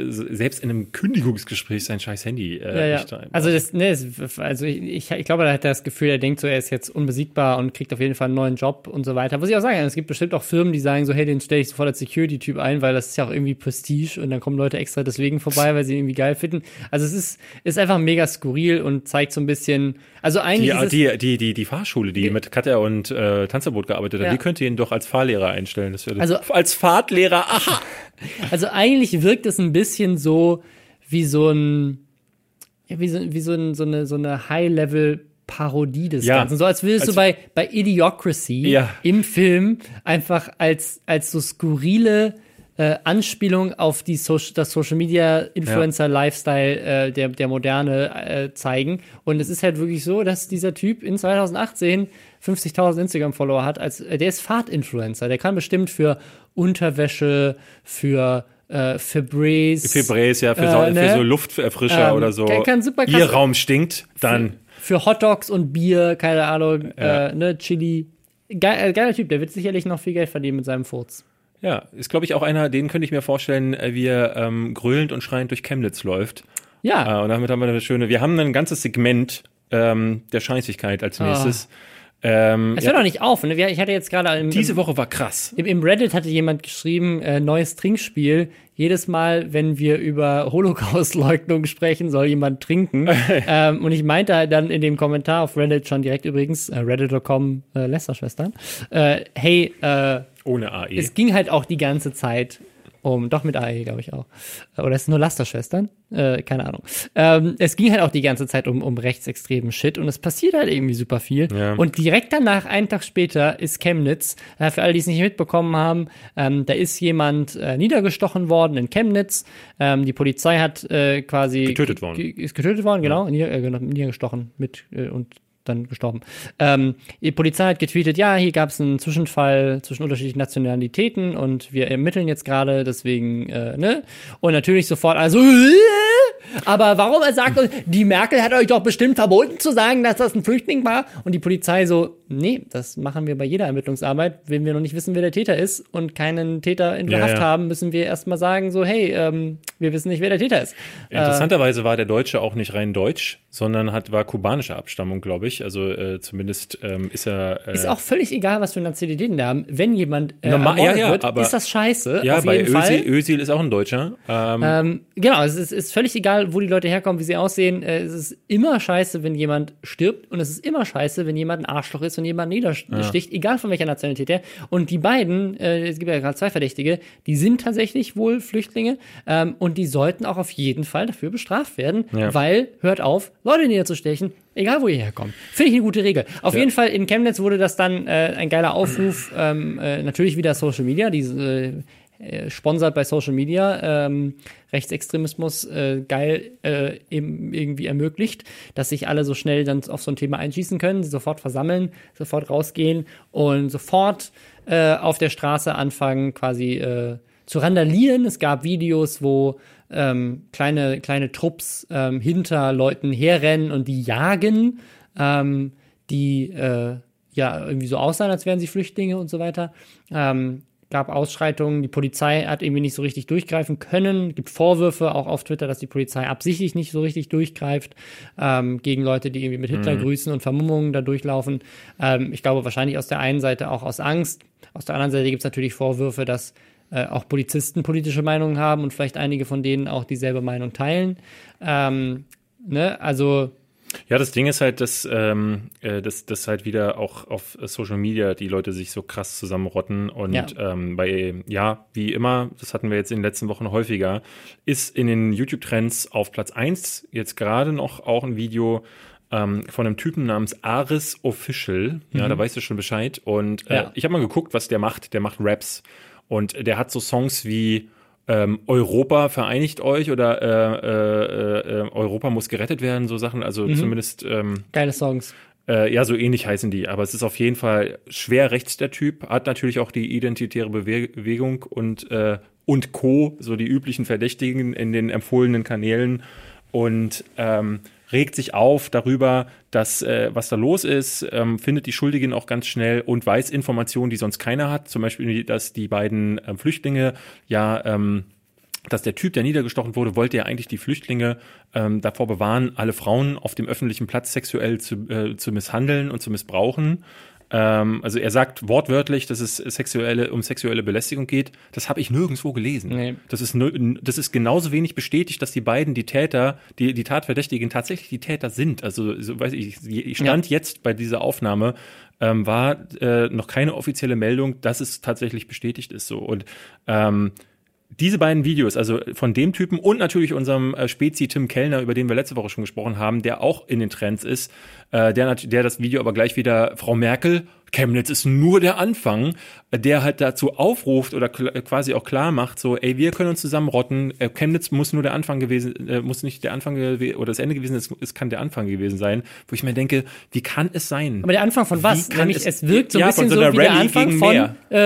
selbst in einem Kündigungsgespräch sein scheiß Handy äh, Ja, ja. nicht rein- Also, das, ne, also ich, ich glaube, da hat er das Gefühl, er denkt so, er ist jetzt unbesiegbar und kriegt auf jeden Fall einen neuen Job und so weiter. Muss ich auch sagen, es gibt bestimmt auch Firmen, die sagen so, hey, den stelle ich sofort als Security-Typ ein, weil das ist ja auch irgendwie Prestige und dann kommen Leute extra deswegen vorbei, weil sie ihn irgendwie geil finden. Also es ist, ist einfach mega skurril und zeigt so ein bisschen, also Die, eigentlich es, die, die, die, die Fahrschule, die mit Katja und äh, Tanzverbot gearbeitet hat, Ja. die könnte ihn doch als Fahrlehrer einstellen. Das wäre Also- als Fahrtlehrer, aha! Also eigentlich wirkt es ein bisschen so wie so ein, wie so, wie so, ein, so eine, so eine High-Level-Parodie des Ja. Ganzen. So als würdest Als- du bei, bei Idiocracy Ja. im Film einfach als, als so skurrile äh, Anspielung auf die Social, das Social Media Influencer Lifestyle äh, der, der Moderne äh, zeigen. Und es ist halt wirklich so, dass dieser Typ in 2018 50.000 Instagram-Follower hat. Als, äh, der ist Fahrtinfluencer. Der kann bestimmt für Unterwäsche, für äh, Febreze, Febreze, ja, für, Äh, so, ne? für so Lufterfrischer Ähm, oder so. kann- kann super krass- Ihr Raum stinkt, dann für Hotdogs und Bier, keine Ahnung, ja. äh, ne, Chili. Äh, geiler Typ, der wird sicherlich noch viel Geld verdienen mit seinem Furz. Ja, ist, glaube ich, auch einer, den könnte ich mir vorstellen, äh, wie er ähm, grölend und schreiend durch Chemnitz läuft. Ja. Äh, und damit haben wir eine schöne, wir haben ein ganzes Segment ähm, der Scheißigkeit als ah. nächstes. Oh. Ähm, es hört ja. auch nicht auf. Ne? Ich hatte jetzt gerade diese Woche war krass. Im, Im, Reddit hatte jemand geschrieben, äh, neues Trinkspiel. Jedes Mal, wenn wir über Holocaust-Leugnung sprechen, soll jemand trinken. ähm, und ich meinte halt dann in dem Kommentar auf Reddit schon direkt übrigens, äh, reddit.com äh, Lester-Schwestern, äh, hey, äh, ohne AE. Es ging halt auch die ganze Zeit um, doch mit AE, glaube ich auch. Oder es sind nur Lasterschwestern? Äh, keine Ahnung. Ähm, es ging halt auch die ganze Zeit um, um rechtsextremen Shit und es passiert halt irgendwie super viel. Ja. Und direkt danach, einen Tag später, ist Chemnitz, äh, für alle, die es nicht mitbekommen haben, ähm, da ist jemand äh, niedergestochen worden in Chemnitz. Ähm, die Polizei hat äh, quasi. Getötet worden. Ist getötet worden, genau. Ja. Nieder, äh, genau, niedergestochen mit äh, und dann gestorben. Ähm, die Polizei hat getweetet, ja, hier gab es einen Zwischenfall zwischen unterschiedlichen Nationalitäten und wir ermitteln jetzt gerade, deswegen, äh, ne? Und natürlich sofort, also, aber warum er sagt, die Merkel hat euch doch bestimmt verboten zu sagen, dass das ein Flüchtling war? Und die Polizei so, nee, das machen wir bei jeder Ermittlungsarbeit. Wenn wir noch nicht wissen, wer der Täter ist und keinen Täter in der ja, Haft ja. haben, müssen wir erstmal sagen, so, hey, ähm, wir wissen nicht, wer der Täter ist. Interessanterweise war der Deutsche auch nicht rein deutsch, sondern hat, war kubanischer Abstammung, glaube ich. Also äh, zumindest ähm, ist er. Äh, ist auch völlig egal, was für Nationalitäten da haben. Wenn jemand äh, normal, ja, ja, wird, aber, ist das scheiße. Ja, bei Özil, Özil ist auch ein Deutscher. Ähm, ähm, genau, es ist, ist, völlig egal, wo die Leute herkommen, wie sie aussehen. Äh, es ist immer scheiße, wenn jemand stirbt und es ist immer scheiße, wenn jemand ein Arschloch ist und jemand niedersticht, ja. egal von welcher Nationalität her. Und die beiden, äh, es gibt ja gerade zwei Verdächtige, die sind tatsächlich wohl Flüchtlinge ähm, und die sollten auch auf jeden Fall dafür bestraft werden, ja. weil, hört auf, Leute niederzustechen, egal wo ihr herkommt. Finde ich eine gute Regel. Auf ja. jeden Fall in Chemnitz wurde das dann äh, ein geiler Aufruf, ähm, äh, natürlich wieder Social Media, diese äh, sponsert bei Social Media ähm, Rechtsextremismus äh, geil äh, eben irgendwie ermöglicht, dass sich alle so schnell dann auf so ein Thema einschießen können, sofort versammeln, sofort rausgehen und sofort äh, auf der Straße anfangen quasi äh, zu randalieren. Es gab Videos, wo ähm, kleine, kleine Trupps ähm, hinter Leuten herrennen und die jagen, ähm, die äh, ja irgendwie so aussahen, als wären sie Flüchtlinge und so weiter. Ähm, gab Ausschreitungen, die Polizei hat irgendwie nicht so richtig durchgreifen können. Es gibt Vorwürfe auch auf Twitter, dass die Polizei absichtlich nicht so richtig durchgreift ähm, gegen Leute, die irgendwie mit Hitler mhm. grüßen und Vermummungen da durchlaufen. Ähm, ich glaube wahrscheinlich aus der einen Seite auch aus Angst. Aus der anderen Seite gibt es natürlich Vorwürfe, dass äh, auch Polizisten politische Meinungen haben und vielleicht einige von denen auch dieselbe Meinung teilen. Ähm, ne? Also ja, das Ding ist halt, dass, ähm, äh, dass, dass halt wieder auch auf Social Media die Leute sich so krass zusammenrotten und ja. Ähm, bei, ja, wie immer, das hatten wir jetzt in den letzten Wochen häufiger, ist in den YouTube-Trends auf Platz 1 jetzt gerade noch auch ein Video ähm, von einem Typen namens Aris Official. Ja, mhm. da weißt du schon Bescheid. Und äh, ja. ich habe mal geguckt, was der macht. Der macht Raps. Und der hat so Songs wie ähm, Europa vereinigt euch oder äh, äh, äh, Europa muss gerettet werden, so Sachen. Also mhm. zumindest. Ähm, Geile Songs. Äh, ja, so ähnlich heißen die. Aber es ist auf jeden Fall schwer rechts der Typ, hat natürlich auch die identitäre Bewegung und, äh, und Co., so die üblichen Verdächtigen in den empfohlenen Kanälen. Und ähm, regt sich auf darüber, dass äh, was da los ist, ähm, findet die Schuldigen auch ganz schnell und weiß Informationen, die sonst keiner hat. Zum Beispiel, dass die beiden äh, Flüchtlinge ja ähm, dass der Typ, der niedergestochen wurde, wollte ja eigentlich die Flüchtlinge ähm, davor bewahren, alle Frauen auf dem öffentlichen Platz sexuell zu, äh, zu misshandeln und zu missbrauchen. Ähm, also er sagt wortwörtlich, dass es sexuelle, um sexuelle Belästigung geht. Das habe ich nirgendwo gelesen. Nee. Das, ist, das ist genauso wenig bestätigt, dass die beiden, die Täter, die, die Tatverdächtigen tatsächlich die Täter sind. Also so, weiß ich, ich stand ja. jetzt bei dieser Aufnahme, ähm, war äh, noch keine offizielle Meldung, dass es tatsächlich bestätigt ist so. Und ähm, diese beiden Videos, also von dem Typen und natürlich unserem äh, Spezi Tim Kellner, über den wir letzte Woche schon gesprochen haben, der auch in den Trends ist, äh, der, der das Video aber gleich wieder Frau Merkel Chemnitz ist nur der Anfang, der halt dazu aufruft oder quasi auch klar macht, so, ey, wir können uns zusammenrotten, äh, Chemnitz muss nur der Anfang gewesen, äh, muss nicht der Anfang oder das Ende gewesen, es, es kann der Anfang gewesen sein, wo ich mir denke, wie kann es sein? Aber der Anfang von was? Nämlich, es, es wirkt so ein bisschen so, so wie der Anfang von äh,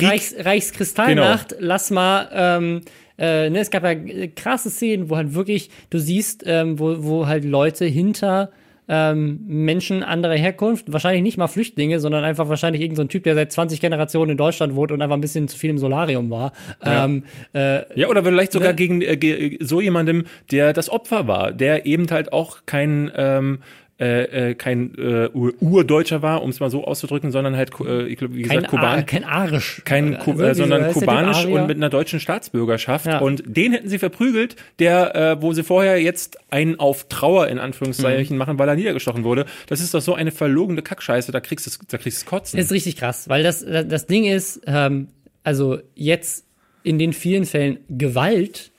Reichs, Reichskristallnacht, genau. lass mal, ähm, äh, ne, es gab ja krasse Szenen, wo halt wirklich, du siehst, ähm, wo, wo halt Leute hinter ähm, Menschen anderer Herkunft, wahrscheinlich nicht mal Flüchtlinge, sondern einfach wahrscheinlich irgendein so Typ, der seit 20 Generationen in Deutschland wohnt und einfach ein bisschen zu viel im Solarium war. Ja, ähm, äh, ja oder vielleicht sogar ne? gegen äh, so jemandem, der das Opfer war, der eben halt auch kein ähm, äh, äh, kein äh, Urdeutscher war, um es mal so auszudrücken, sondern halt, äh, wie gesagt, kein, Kuban, kein Arisch. kein, Ku Also, äh, sondern kubanisch und mit einer deutschen Staatsbürgerschaft. Ja. Und den hätten sie verprügelt, der, äh, wo sie vorher jetzt einen auf Trauer in Mhm. Anführungszeichen machen, weil er niedergestochen wurde. Das ist doch so eine verlogene Kackscheiße, da kriegst du, da kriegst du Kotzen. Das ist richtig krass, weil das, das Ding ist, ähm, also jetzt in den vielen Fällen Gewalt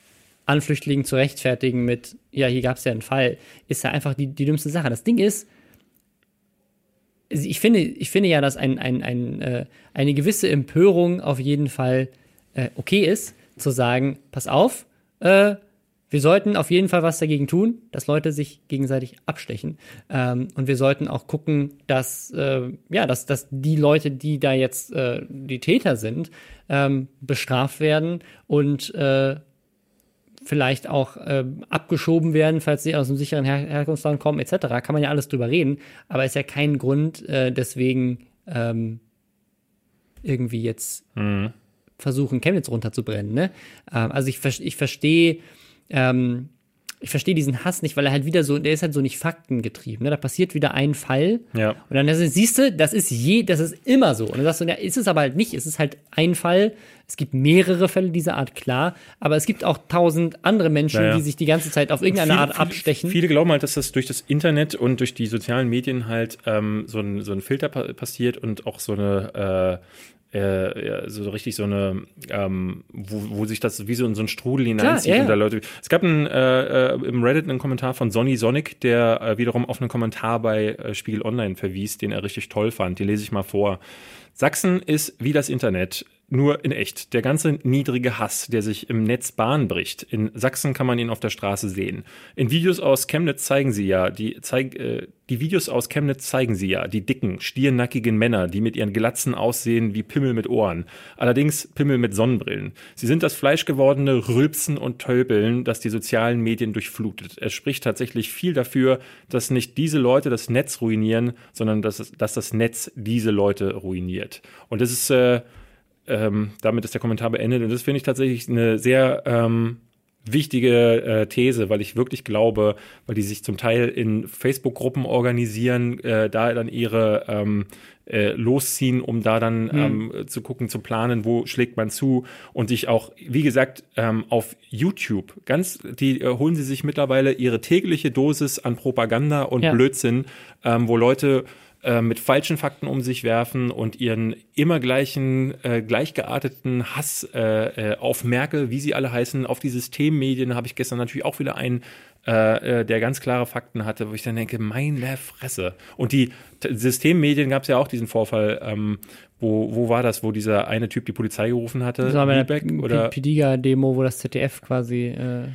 an Flüchtlingen zu rechtfertigen mit, ja, hier gab es ja einen Fall, ist ja einfach die, die dümmste Sache. Das Ding ist, ich finde, ich finde ja, dass ein, ein, ein, äh, eine gewisse Empörung auf jeden Fall äh, okay ist, zu sagen, pass auf, äh, wir sollten auf jeden Fall was dagegen tun, dass Leute sich gegenseitig abstechen. Ähm, und wir sollten auch gucken, dass, äh, ja, dass, dass die Leute, die da jetzt äh, die Täter sind, ähm, bestraft werden und äh, vielleicht auch äh, abgeschoben werden, falls sie aus einem sicheren Her Herkunftsland kommen, etc. Kann man ja alles drüber reden, aber ist ja kein Grund, äh, deswegen ähm, irgendwie jetzt versuchen, Chemnitz runterzubrennen. Ne? Ähm, also ich, ich verstehe ähm, ich verstehe diesen Hass nicht, weil er halt wieder so, der ist halt so nicht faktengetrieben. Ne? Da passiert wieder ein Fall Ja. und dann siehst du, das ist je, das ist immer so. Und dann sagst du, ja, ist es aber halt nicht. Es ist halt ein Fall. Es gibt mehrere Fälle dieser Art, klar. Aber es gibt auch tausend andere Menschen, Ja, ja. die sich die ganze Zeit auf irgendeine Viele- Art viele- abstechen. Viele glauben halt, dass das durch das Internet und durch die sozialen Medien halt ähm, so, ein, so ein Filter pa passiert und auch so eine äh, äh, so richtig so eine, ähm, wo, wo sich das wie so in so ein Strudel hineinzieht ja, ja. und da Leute. Es gab ein, äh, äh, im Reddit einen Kommentar von Sonny Sonic, der äh, wiederum auf einen Kommentar bei äh, Spiegel Online verwies, den er richtig toll fand. Den lese ich mal vor. Sachsen ist wie das Internet, nur in echt. Der ganze niedrige Hass, der sich im Netz Bahn bricht. In Sachsen kann man ihn auf der Straße sehen. In Videos aus Chemnitz zeigen sie ja, die, zeig, äh, die Videos aus Chemnitz zeigen sie ja, die dicken, stiernackigen Männer, die mit ihren Glatzen aussehen wie Pimmel mit Ohren. Allerdings Pimmel mit Sonnenbrillen. Sie sind das fleischgewordene Rülpsen und Tölpeln, das die sozialen Medien durchflutet. Es spricht tatsächlich viel dafür, dass nicht diese Leute das Netz ruinieren, sondern dass, dass das Netz diese Leute ruiniert. Und das ist, äh, ähm, damit ist der Kommentar beendet. Und das finde ich tatsächlich eine sehr ähm, wichtige äh, These, weil ich wirklich glaube, weil die sich zum Teil in Facebook-Gruppen organisieren, äh, da dann ihre ähm, äh, losziehen, um da dann ähm, zu gucken, zu planen, wo schlägt man zu und sich auch, wie gesagt, ähm, auf YouTube ganz, die äh, holen sie sich mittlerweile ihre tägliche Dosis an Propaganda und Ja. Blödsinn, ähm, wo Leute äh, mit falschen Fakten um sich werfen und ihren immer gleichen, äh, gleichgearteten Hass äh, äh, auf Merkel, wie sie alle heißen, auf die Systemmedien habe ich gestern natürlich auch wieder einen, äh, äh, der ganz klare Fakten hatte, wo ich dann denke, meine Fresse. Und die Systemmedien gab es ja auch diesen Vorfall, ähm, wo, wo war das, wo dieser eine Typ die Polizei gerufen hatte? Das war bei der oder Pidiga-Demo, wo das ZDF quasi äh,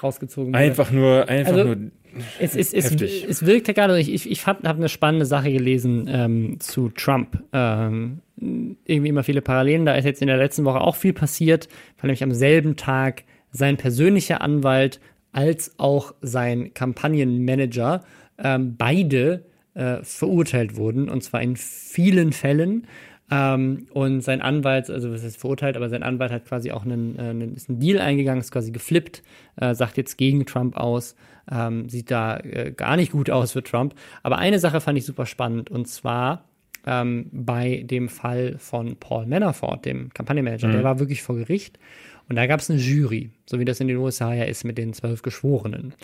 rausgezogen wurde. einfach nur, einfach Also, nur es, es, es, heftig. es wirkt ja gerade, ich, ich, ich habe hab eine spannende Sache gelesen ähm, zu Trump. Ähm, irgendwie immer viele Parallelen. Da ist jetzt in der letzten Woche auch viel passiert, weil nämlich am selben Tag sein persönlicher Anwalt als auch sein Kampagnenmanager ähm, beide äh, verurteilt wurden, und zwar in vielen Fällen. Ähm, und sein Anwalt, also was ist verurteilt, aber sein Anwalt hat quasi auch einen, äh, einen, ist einen Deal eingegangen, ist quasi geflippt, äh, sagt jetzt gegen Trump aus, ähm, sieht da äh, gar nicht gut aus für Trump. Aber eine Sache fand ich super spannend und zwar ähm, bei dem Fall von Paul Manafort, dem Kampagnenmanager, der war wirklich vor Gericht und da gab es eine Jury, so wie das in den USA ja ist mit den zwölf Geschworenen.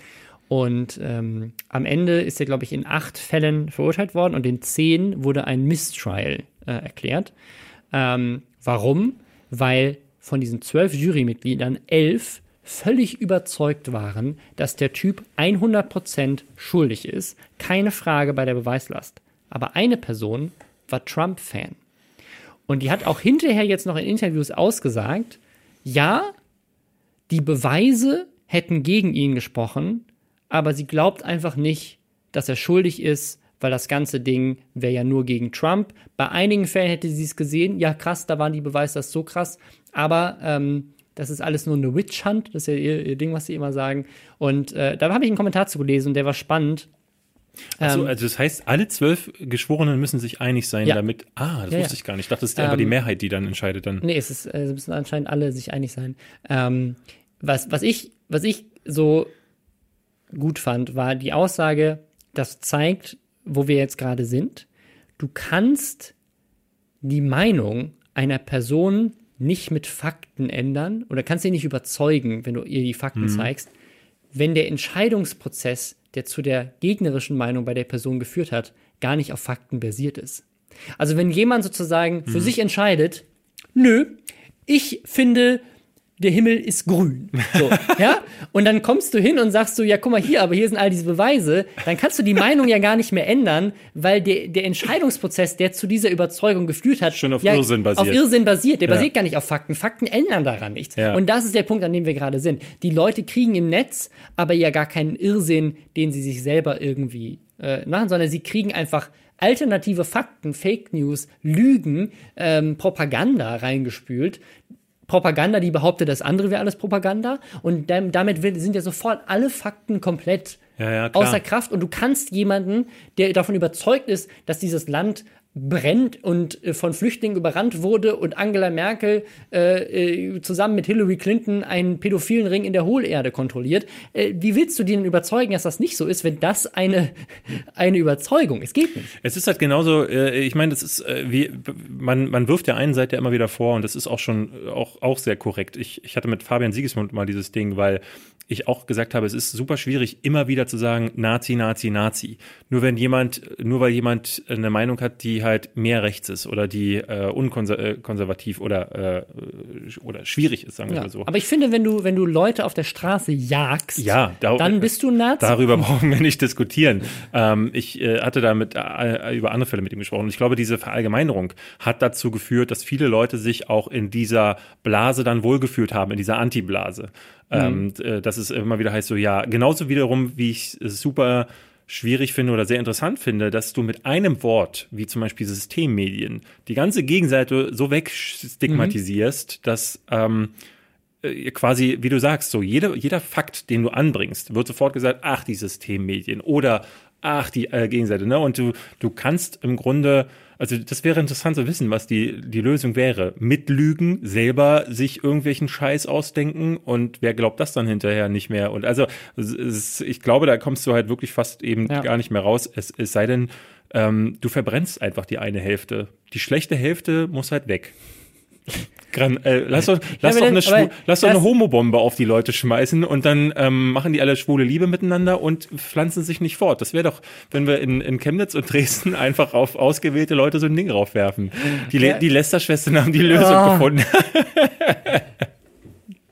Und ähm, am Ende ist er, glaube ich, in acht Fällen verurteilt worden und in zehn wurde ein Mistrial äh, erklärt. Ähm, warum? Weil von diesen zwölf Jurymitgliedern elf völlig überzeugt waren, dass der Typ 100% schuldig ist. Keine Frage bei der Beweislast. Aber eine Person war Trump-Fan. Und die hat auch hinterher jetzt noch in Interviews ausgesagt, ja, die Beweise hätten gegen ihn gesprochen, aber sie glaubt einfach nicht, dass er schuldig ist, weil das ganze Ding wäre ja nur gegen Trump. Bei einigen Fällen hätte sie es gesehen, ja krass, da waren die Beweise das ist so krass, aber ähm, das ist alles nur eine Witch Hunt, das ist ja ihr, ihr Ding, was sie immer sagen. Und äh, da habe ich einen Kommentar zu gelesen und der war spannend. Achso, Ähm, also das heißt, alle zwölf Geschworenen müssen sich einig sein, Ja. damit. Ah, das Ja, wusste ich gar nicht. Ich dachte, das ist einfach die Ähm, Mehrheit, die dann entscheidet dann. Nee, es ist, äh, müssen anscheinend alle sich einig sein. Ähm, was, was, ich, was ich so gut fand, war die Aussage, das zeigt, wo wir jetzt gerade sind. Du kannst die Meinung einer Person nicht mit Fakten ändern oder kannst sie nicht überzeugen, wenn du ihr die Fakten zeigst, wenn der Entscheidungsprozess, der zu der gegnerischen Meinung bei der Person geführt hat, gar nicht auf Fakten basiert ist. Also wenn jemand sozusagen für sich entscheidet, nö, ich finde, der Himmel ist grün. So, ja? Und dann kommst du hin und sagst so, ja, guck mal hier, aber hier sind all diese Beweise. Dann kannst du die Meinung ja gar nicht mehr ändern, weil der, der Entscheidungsprozess, der zu dieser Überzeugung geführt hat, Schon auf ja, Irrsinn basiert. Auf Irrsinn basiert. Der Ja. basiert gar nicht auf Fakten. Fakten ändern daran nichts. Ja. Und das ist der Punkt, an dem wir gerade sind. Die Leute kriegen im Netz aber ja gar keinen Irrsinn, den sie sich selber irgendwie äh, machen, sondern sie kriegen einfach alternative Fakten, Fake News, Lügen, ähm, Propaganda reingespült. Propaganda, die behauptet, das andere wäre alles Propaganda. Und damit sind ja sofort alle Fakten komplett Ja, ja, außer Kraft. Und du kannst jemanden, der davon überzeugt ist, dass dieses Land brennt und äh, von Flüchtlingen überrannt wurde und Angela Merkel äh, äh, zusammen mit Hillary Clinton einen pädophilen Ring in der Hohlerde kontrolliert. Äh, wie willst du die denn überzeugen, dass das nicht so ist, wenn das eine, eine Überzeugung ist? Geht nicht. Es ist halt genauso, äh, ich meine, das ist äh, wie man, man wirft der einen Seite immer wieder vor und das ist auch schon auch, auch sehr korrekt. Ich, ich hatte mit Fabian Siegesmund mal dieses Ding, weil ich auch gesagt habe, es ist super schwierig, immer wieder zu sagen, Nazi, Nazi, Nazi. Nur wenn jemand, nur weil jemand eine Meinung hat, die halt mehr rechts ist oder die äh, unkonservativ oder, äh, oder schwierig ist, sagen wir Ja. mal so. Aber ich finde, wenn du, wenn du Leute auf der Straße jagst, Ja, da- dann bist du Nazi. Darüber brauchen wir nicht diskutieren. Ähm, ich äh, hatte da mit, äh, über andere Fälle mit ihm gesprochen. Und ich glaube, diese Verallgemeinerung hat dazu geführt, dass viele Leute sich auch in dieser Blase dann wohlgefühlt haben, in dieser Anti-Blase. Ähm, äh, dass es immer wieder heißt, so ja, genauso wiederum, wie ich es super schwierig finde oder sehr interessant finde, dass du mit einem Wort, wie zum Beispiel Systemmedien, die ganze Gegenseite so wegstigmatisierst, dass ähm, äh, quasi, wie du sagst, so jede, jeder Fakt, den du anbringst, wird sofort gesagt, ach, die Systemmedien oder ach, die äh, Gegenseite, ne? Und du, du kannst im Grunde, also das wäre interessant zu wissen, was die, die Lösung wäre. Mit Lügen, selber sich irgendwelchen Scheiß ausdenken und wer glaubt das dann hinterher nicht mehr? Und also, ist, ich glaube, da kommst du halt wirklich fast eben Ja. gar nicht mehr raus. Es, es sei denn, ähm, du verbrennst einfach die eine Hälfte. Die schlechte Hälfte muss halt weg. Gran äh, lass doch, lass aber doch, eine, Schwu lass doch eine Homobombe auf die Leute schmeißen und dann ähm, machen die alle schwule Liebe miteinander und pflanzen sich nicht fort. Das wäre doch, wenn wir in, in Chemnitz und Dresden einfach auf ausgewählte Leute so ein Ding raufwerfen. Die, Ja. die Lester-Schwestern haben die Lösung Ah. gefunden.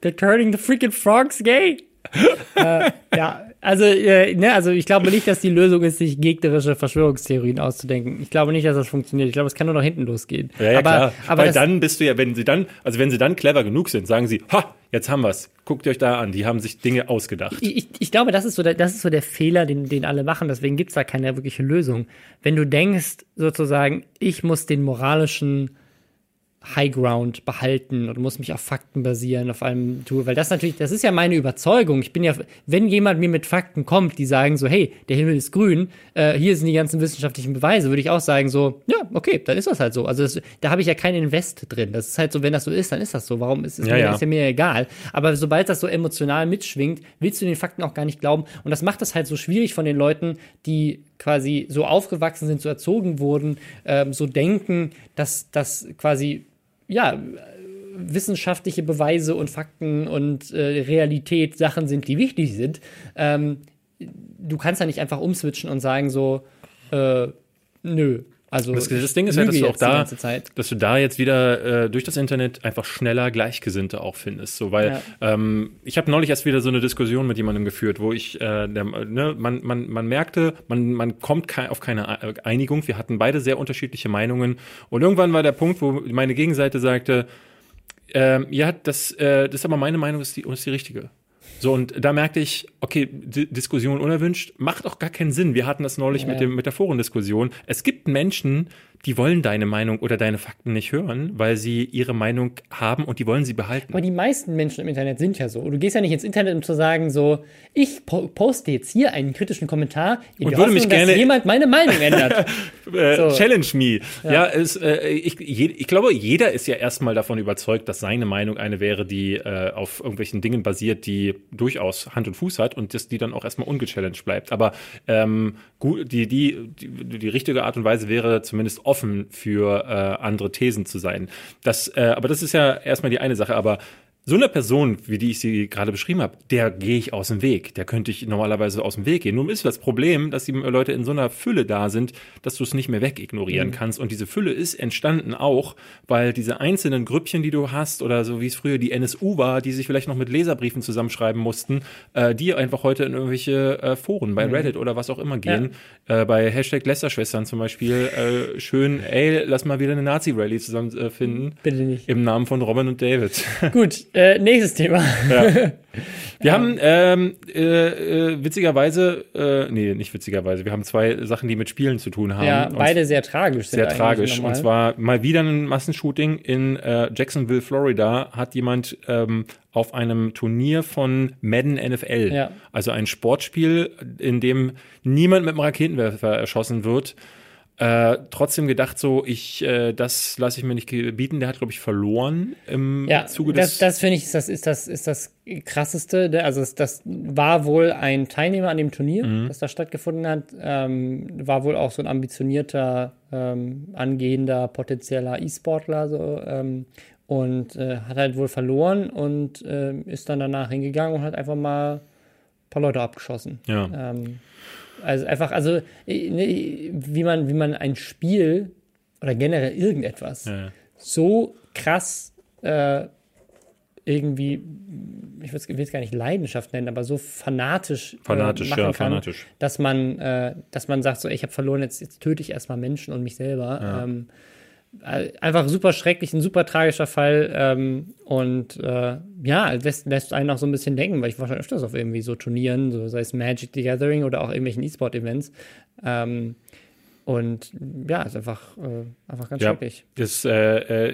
They're turning the freaking frogs gay. äh, ja, also, äh, ne, also ich glaube nicht, dass die Lösung ist, sich gegnerische Verschwörungstheorien auszudenken. Ich glaube nicht, dass das funktioniert. Ich glaube, es kann nur nach hinten losgehen. Ja, ja aber, klar. aber Weil dann bist du ja, wenn sie dann, also wenn sie dann clever genug sind, sagen sie, ha, jetzt haben wir's. Guckt euch da an. Die haben sich Dinge ausgedacht. ich, ich- ich glaube, das ist so der, das ist so der Fehler, den, den alle machen. Deswegen gibt's da keine wirkliche Lösung. Wenn du denkst, sozusagen, ich muss den moralischen High Ground behalten und muss mich auf Fakten basieren, auf einem Tool, weil das natürlich, das ist ja meine Überzeugung. Ich bin ja, wenn jemand mir mit Fakten kommt, die sagen so, hey, der Himmel ist grün, äh, hier sind die ganzen wissenschaftlichen Beweise, würde ich auch sagen so, ja, okay, dann ist das halt so. Also das, da habe ich ja keinen Invest drin. Das ist halt so, wenn das so ist, dann ist das so. Warum ist es Ja, mir, ja. ist ja mir egal. Aber sobald das so emotional mitschwingt, willst du den Fakten auch gar nicht glauben. Und das macht es halt so schwierig von den Leuten, die quasi so aufgewachsen sind, so erzogen wurden, ähm, so denken, dass das quasi ja, wissenschaftliche Beweise und Fakten und äh, Realität Sachen sind, die wichtig sind. Ähm, du kannst ja nicht einfach umswitchen und sagen so, äh, nö. Also Das, das Ding ist ja, dass lüge du auch da, dass du da jetzt wieder äh, durch das Internet einfach schneller Gleichgesinnte auch findest. So, weil ähm, ich habe neulich erst wieder so eine Diskussion mit jemandem geführt, wo ich, äh, der, ne, man, man, man merkte, man, man kommt kei auf keine äh, Einigung. Wir hatten beide sehr unterschiedliche Meinungen. Und irgendwann war der Punkt, wo meine Gegenseite sagte, ähm, ja, das, äh, das ist aber meine Meinung, ist die, ist die richtige. So, und da merkte ich, okay, D Diskussion unerwünscht, macht auch gar keinen Sinn. Wir hatten das neulich Ja. mit, dem, mit der Forendiskussion. Es gibt Menschen, die wollen deine Meinung oder deine Fakten nicht hören, weil sie ihre Meinung haben und die wollen sie behalten. Aber die meisten Menschen im Internet sind ja so. Du gehst ja nicht ins Internet, um zu sagen, so, ich po poste jetzt hier einen kritischen Kommentar, in Und würde Hoffnung, mich gerne- dass jemand meine Meinung ändert. äh, So. Challenge me. Ja, es, äh, ich, je, ich glaube, jeder ist ja erstmal davon überzeugt, dass seine Meinung eine wäre, die äh, auf irgendwelchen Dingen basiert, die durchaus Hand und Fuß hat und dass die dann auch erstmal ungechallenged bleibt. Aber ähm, gut, die, die, die, die richtige Art und Weise wäre zumindest offen für äh, andere Thesen zu sein. Das, äh, aber das ist ja erstmal die eine Sache. Aber so eine Person, wie die ich sie gerade beschrieben habe, der gehe ich aus dem Weg. Der könnte ich normalerweise aus dem Weg gehen. Nun ist das Problem, dass die Leute in so einer Fülle da sind, dass du es nicht mehr wegignorieren kannst. Und diese Fülle ist entstanden auch, weil diese einzelnen Grüppchen, die du hast, oder so wie es früher die NSU war, die sich vielleicht noch mit Leserbriefen zusammenschreiben mussten, äh, die einfach heute in irgendwelche äh, Foren bei Reddit oder was auch immer gehen. Äh, bei Hashtag Lästerschwestern zum Beispiel äh, schön, ey, lass mal wieder eine Nazi-Rally zusammen äh. Bitte nicht. Im Namen von Robin und David. Gut, äh, nächstes Thema. Wir haben ähm, äh, äh, witzigerweise, äh, nee, nicht witzigerweise, wir haben zwei Sachen, die mit Spielen zu tun haben. Ja, beide sehr tragisch sind sehr tragisch. Und zwar mal wieder ein Massenshooting in äh, Jacksonville, Florida, hat jemand ähm, auf einem Turnier von Madden NFL, Ja. also ein Sportspiel, in dem niemand mit einem Raketenwerfer erschossen wird, äh, trotzdem gedacht so, ich, äh, das lasse ich mir nicht bieten. Der hat, glaube ich, verloren im Ja, Zuge das, des. das finde ich, ist das, ist das, ist das krasseste. Also, es- das war wohl ein Teilnehmer an dem Turnier, Mhm. das da stattgefunden hat. Ähm, war wohl auch so ein ambitionierter, ähm, angehender, potenzieller E-Sportler, so, ähm, und äh, hat halt wohl verloren und ähm, ist dann danach hingegangen und hat einfach mal ein paar Leute abgeschossen. ja. Ähm, also einfach, also äh, ne, wie man, wie man ein Spiel oder generell irgendetwas Ja. so krass äh, irgendwie, ich will es gar nicht Leidenschaft nennen, aber so fanatisch, Fanatisch, äh, machen ja, kann, fanatisch. dass man, äh, dass man sagt, so, ich habe verloren, jetzt, jetzt töte ich erstmal Menschen und mich selber. Ähm, äh, einfach super schrecklich, ein super tragischer Fall ähm, und äh, ja, lässt, lässt einen auch so ein bisschen denken, weil ich war schon öfters auf irgendwie so Turnieren, so sei es Magic the Gathering oder auch irgendwelchen E-Sport-Events. Ähm, und ja, ist einfach, äh, einfach ganz Ja, schrecklich. das, äh,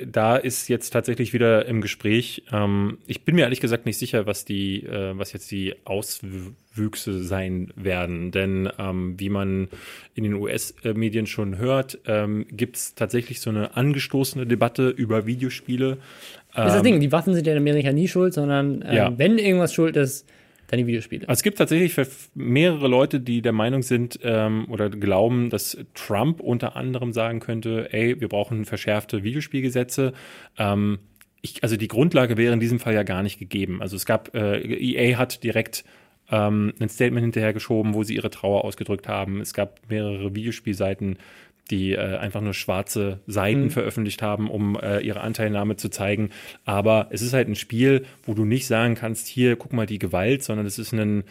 äh, da ist jetzt tatsächlich wieder im Gespräch. Ähm, ich bin mir ehrlich gesagt nicht sicher, was die, äh, was jetzt die Auswüchse sein werden. Denn ähm, wie man in den US-Medien schon hört, ähm, gibt es tatsächlich so eine angestoßene Debatte über Videospiele. Das ist das Ähm, Ding, die Waffen sind ja in Amerika nie schuld, sondern ähm, Ja. wenn irgendwas schuld ist, die Videospiele. Also es gibt tatsächlich mehrere Leute, die der Meinung sind ähm, oder glauben, dass Trump unter anderem sagen könnte, ey, wir brauchen verschärfte Videospielgesetze. Ähm, ich, also die Grundlage wäre in diesem Fall ja gar nicht gegeben. Also es gab, äh, EA hat direkt ähm, ein Statement hinterhergeschoben, wo sie ihre Trauer ausgedrückt haben. Es gab mehrere Videospielseiten, die äh, einfach nur schwarze Seiten veröffentlicht haben, um äh, ihre Anteilnahme zu zeigen. Aber es ist halt ein Spiel, wo du nicht sagen kannst, hier, guck mal die Gewalt, sondern es ist ein,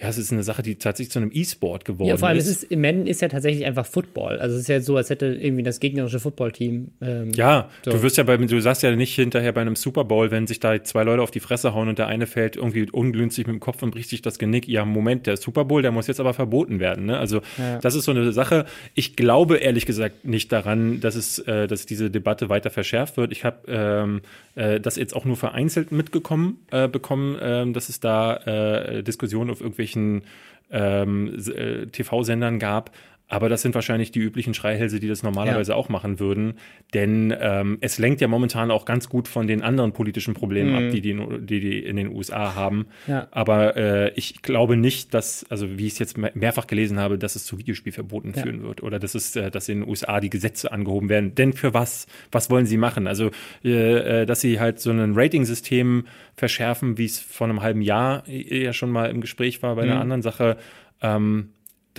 ja, es ist eine Sache, die tatsächlich zu einem E-Sport geworden Ja, vor allem, ist. es ist, Madden ist ja tatsächlich einfach Football. Also es ist ja so, als hätte irgendwie das gegnerische Footballteam. Ähm, Ja, So. du wirst ja bei, du sagst ja nicht hinterher bei einem Super Bowl, wenn sich da zwei Leute auf die Fresse hauen und der eine fällt irgendwie ungünstig mit dem Kopf und bricht sich das Genick. Ja, Moment, der Super Bowl, der muss jetzt aber verboten werden. Ne? Also Ja. das ist so eine Sache. Ich glaube ehrlich gesagt nicht daran, dass es, äh, dass diese Debatte weiter verschärft wird. Ich habe ähm, äh, das jetzt auch nur vereinzelt mitgekommen äh, bekommen, ähm, dass es da äh, Diskussionen auf irgendwelchen ähm, äh, TV-Sendern gab. Aber das sind wahrscheinlich die üblichen Schreihälse, die das normalerweise auch machen würden. Denn ähm, es lenkt ja momentan auch ganz gut von den anderen politischen Problemen ab, die die, in- die die in den USA haben. Ja. Aber äh, ich glaube nicht, dass, also wie ich es jetzt me- mehrfach gelesen habe, dass es zu Videospielverboten Ja. führen wird. Oder dass es, äh, dass in den USA die Gesetze angehoben werden. Denn für was? Was wollen sie machen? Also, äh, äh, dass sie halt so ein Rating-System verschärfen, wie es vor einem halben Jahr ja schon mal im Gespräch war bei einer anderen Sache. Ähm,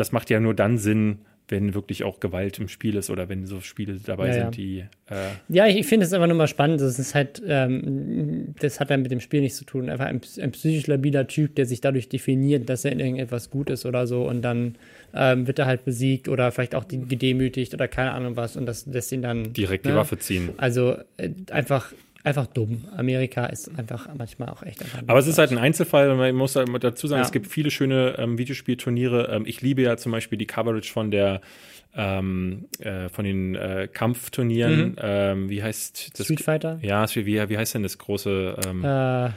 das macht ja nur dann Sinn, wenn wirklich auch Gewalt im Spiel ist oder wenn so Spiele dabei Ja, sind, die äh, Ja, ich, ich finde es einfach nur mal spannend. Das ist halt, ähm, das hat dann mit dem Spiel nichts zu tun. Einfach ein, ein psychisch labiler Typ, der sich dadurch definiert, dass er in irgendetwas gut ist oder so und dann ähm, wird er halt besiegt oder vielleicht auch gedemütigt oder keine Ahnung was und das lässt ihn dann direkt ne? die Waffe ziehen. Also äh, einfach einfach dumm. Amerika ist einfach manchmal auch echt einfach. Aber es ist halt ein Einzelfall und man muss halt dazu sagen, Ja. es gibt viele schöne ähm, Videospielturniere. Ähm, ich liebe ja zum Beispiel die Coverage von der ähm, äh, von den äh, Kampfturnieren. Ähm, wie heißt das? Mhm. Street Fighter. Ja, wie, wie heißt denn das große? Ähm, Äh,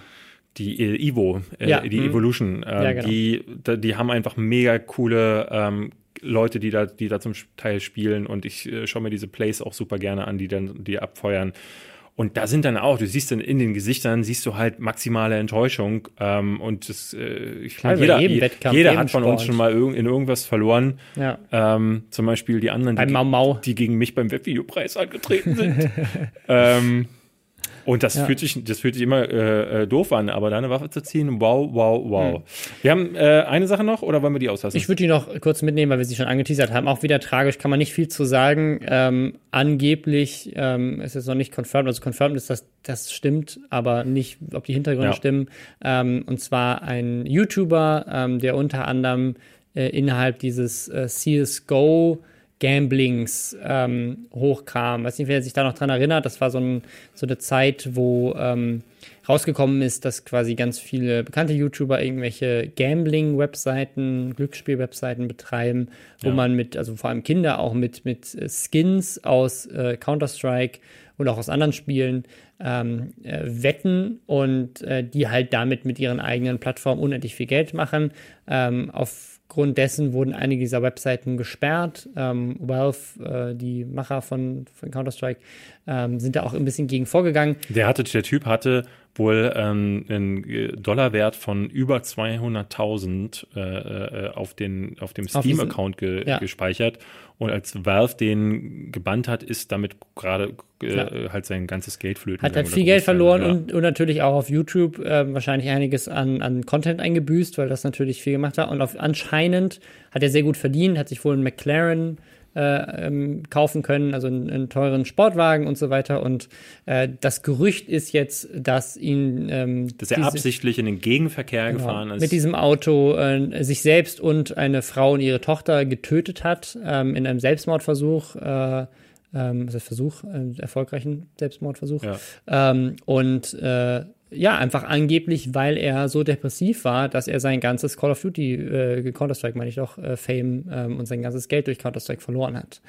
die äh, Evo, äh, Ja, die mhm. Evolution, äh, Ja, genau. die, die haben einfach mega coole ähm, Leute, die da, die da zum Teil spielen und ich äh, schaue mir diese Plays auch super gerne an, die dann, die abfeuern. Und da sind dann auch, du siehst dann in den Gesichtern, siehst du halt maximale Enttäuschung. Ähm, und das, äh, ich meine, bei jeder, Wettkampf, jeder hat von uns Sport. schon mal irg in irgendwas verloren. ja. Ähm, zum Beispiel die anderen, die, Mau Mau. die gegen mich beim Webvideopreis angetreten sind. ähm, und das Ja. fühlt sich, das fühlt sich immer äh, äh, doof an, aber da eine Waffe zu ziehen, wow, wow, wow. Hm. Wir haben äh, eine Sache noch oder wollen wir die auslassen? Ich würde die noch kurz mitnehmen, weil wir sie schon angeteasert haben. Auch wieder tragisch, kann man nicht viel zu sagen. Ähm, angeblich ähm, ist es noch nicht confirmed. Also confirmed ist, dass das stimmt, aber nicht, ob die Hintergründe Ja. stimmen. Ähm, und zwar ein YouTuber, ähm, der unter anderem äh, innerhalb dieses äh, CSGO Gamblings ähm, hochkam. Weiß nicht, wer sich da noch dran erinnert. Das war so, ein, so eine Zeit, wo ähm, rausgekommen ist, dass quasi ganz viele bekannte YouTuber irgendwelche Gambling-Webseiten, Glücksspiel-Webseiten betreiben, wo Ja. man mit, also vor allem Kinder auch mit, mit äh, Skins aus äh, Counter-Strike und auch aus anderen Spielen ähm, äh, wetten und äh, die halt damit mit ihren eigenen Plattformen unendlich viel Geld machen. Ähm, aufgrund dessen wurden einige dieser Webseiten gesperrt. Ähm, Valve, äh, die Macher von, von Counter-Strike, ähm, sind da auch ein bisschen gegen vorgegangen. der hatte, der Typ hatte wohl ähm, einen äh, Dollarwert von über 200.000 äh, äh, auf den auf dem Steam-Account ge ja. gespeichert und als Valve den gebannt hat, ist damit gerade äh, halt sein ganzes Geld flöten. Hat halt viel Geld verloren ja. und, und natürlich auch auf YouTube ähm, wahrscheinlich einiges an, an Content eingebüßt, weil das natürlich viel gemacht hat. Und auf, anscheinend hat er sehr gut verdient, hat sich wohl einen McLaren äh, ähm, kaufen können, also einen, einen teuren Sportwagen und so weiter. Und äh, das Gerücht ist jetzt, dass ihn ähm, dass er diese- absichtlich in den Gegenverkehr Genau. gefahren ist. Mit diesem Auto äh, sich selbst und eine Frau und ihre Tochter getötet hat ähm, in einem Selbstmordversuch. Äh, ähm, heißt Versuch? Äh, erfolgreichen Selbstmordversuch. Ja. Ähm, und äh, ja, einfach angeblich, weil er so depressiv war, dass er sein ganzes Call of Duty, äh, Counter-Strike meine ich doch, äh, Fame ähm, und sein ganzes Geld durch Counter-Strike verloren hat.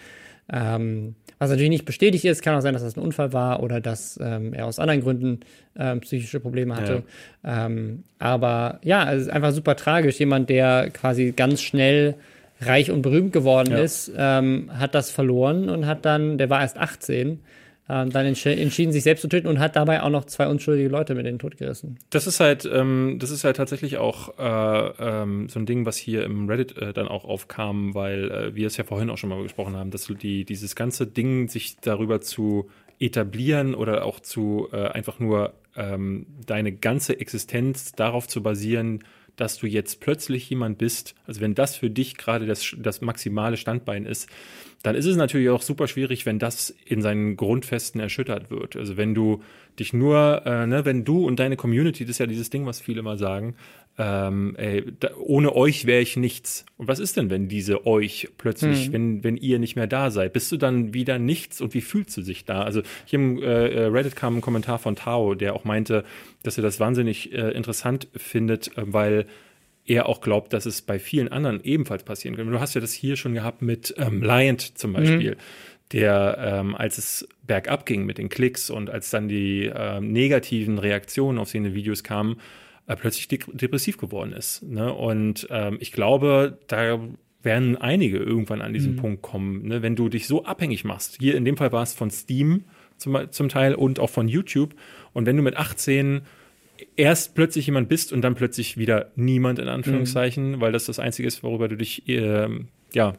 Ähm, was natürlich nicht bestätigt ist, kann auch sein, dass das ein Unfall war oder dass ähm, er aus anderen Gründen ähm, psychische Probleme hatte. Ähm, aber ja, es ist einfach super tragisch. Jemand, der quasi ganz schnell reich und berühmt geworden Ja. ist, ähm, hat das verloren und hat dann, der war erst 18, ähm, dann entsch entschieden, sich selbst zu töten und hat dabei auch noch zwei unschuldige Leute mit in den Tod gerissen. Das ist halt, ähm, das ist halt tatsächlich auch äh, ähm, so ein Ding, was hier im Reddit äh, dann auch aufkam, weil äh, wir es ja vorhin auch schon mal besprochen haben, dass die, dieses ganze Ding, sich darüber zu etablieren oder auch zu äh, einfach nur ähm, deine ganze Existenz darauf zu basieren, dass du jetzt plötzlich jemand bist, also wenn das für dich gerade das, das maximale Standbein ist, dann ist es natürlich auch super schwierig, wenn das in seinen Grundfesten erschüttert wird. Also wenn du dich nur, äh, ne, wenn du und deine Community, das ist ja dieses Ding, was viele immer sagen, ähm, ey, da, ohne euch wäre ich nichts. Und was ist denn, wenn diese euch plötzlich, wenn, wenn ihr nicht mehr da seid? Bist du dann wieder nichts und wie fühlst du dich da? Also hier im äh, äh, Reddit kam ein Kommentar von Tao, der auch meinte, dass er das wahnsinnig äh, interessant findet, äh, weil er auch glaubt, dass es bei vielen anderen ebenfalls passieren kann. Du hast ja das hier schon gehabt mit ähm, Liant zum Beispiel, der, ähm, als es bergab ging mit den Klicks und als dann die ähm, negativen Reaktionen auf seine Videos kamen, äh, plötzlich de depressiv geworden ist. Ne? Und ähm, ich glaube, da werden einige irgendwann an diesen Punkt kommen, ne? wenn du dich so abhängig machst. Hier in dem Fall war es von Steam zum, zum Teil und auch von YouTube. Und wenn du mit 18 erst plötzlich jemand bist und dann plötzlich wieder niemand in Anführungszeichen, weil das das Einzige ist, worüber du dich ähm, ja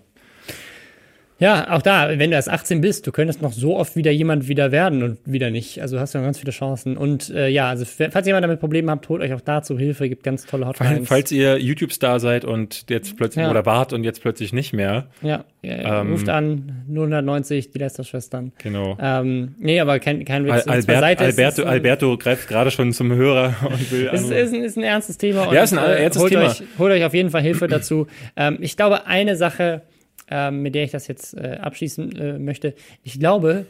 Ja, auch da, wenn du erst 18 bist, du könntest noch so oft wieder jemand wieder werden und wieder nicht. Also hast du noch ganz viele Chancen. Und äh, ja, also falls jemand damit Probleme habt, holt euch auch dazu Hilfe, gibt ganz tolle Hotlines. Falls ihr YouTube-Star seid und jetzt plötzlich Ja. oder wart und jetzt plötzlich nicht mehr, ja, äh, Ähm, ruft an, 090, die Lästerschwestern. genau. Ähm, nee, aber kein, kein Witz. Al Albert, Alberto, ist, Alberto greift gerade schon zum Hörer und will Es ist, ist, ein, ist ein ernstes Thema. Ja, ist ein ernstes holt Thema. Euch, holt euch auf jeden Fall Hilfe dazu. Ähm, ich glaube, eine Sache, ähm, mit der ich das jetzt äh, abschließen äh, möchte, ich glaube,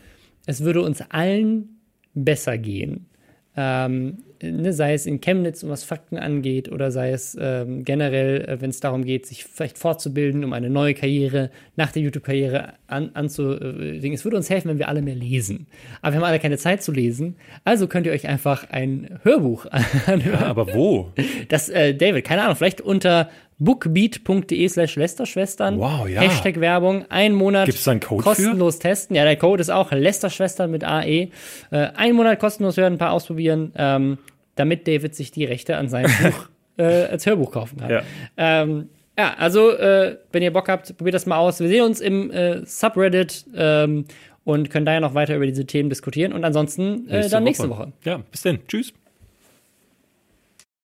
es würde uns allen besser gehen. Ähm, ne, sei es in Chemnitz, um was Fakten angeht, oder sei es ähm, generell, äh, wenn es darum geht, sich vielleicht fortzubilden, um eine neue Karriere nach der YouTube-Karriere an, anzulegen. Es würde uns helfen, wenn wir alle mehr lesen. Aber wir haben alle keine Zeit zu lesen. Also könnt ihr euch einfach ein Hörbuch anhören. Ja, aber wo? Das, äh, David, keine Ahnung, vielleicht unter bookbeat.de slash Lästerschwestern. Wow, ja. Hashtag Werbung. Ein Monat Gibt's da einen Code kostenlos testen. Ja, der Code ist auch Lästerschwestern mit AE. Äh, ein Monat kostenlos hören, ein paar ausprobieren, ähm, damit David sich die Rechte an seinem Buch äh, als Hörbuch kaufen kann. Ja. Ähm, ja, also, äh, wenn ihr Bock habt, probiert das mal aus. Wir sehen uns im äh, Subreddit ähm, und können da ja noch weiter über diese Themen diskutieren. Und ansonsten äh, dann nächste Woche. Ja, bis dann. Tschüss.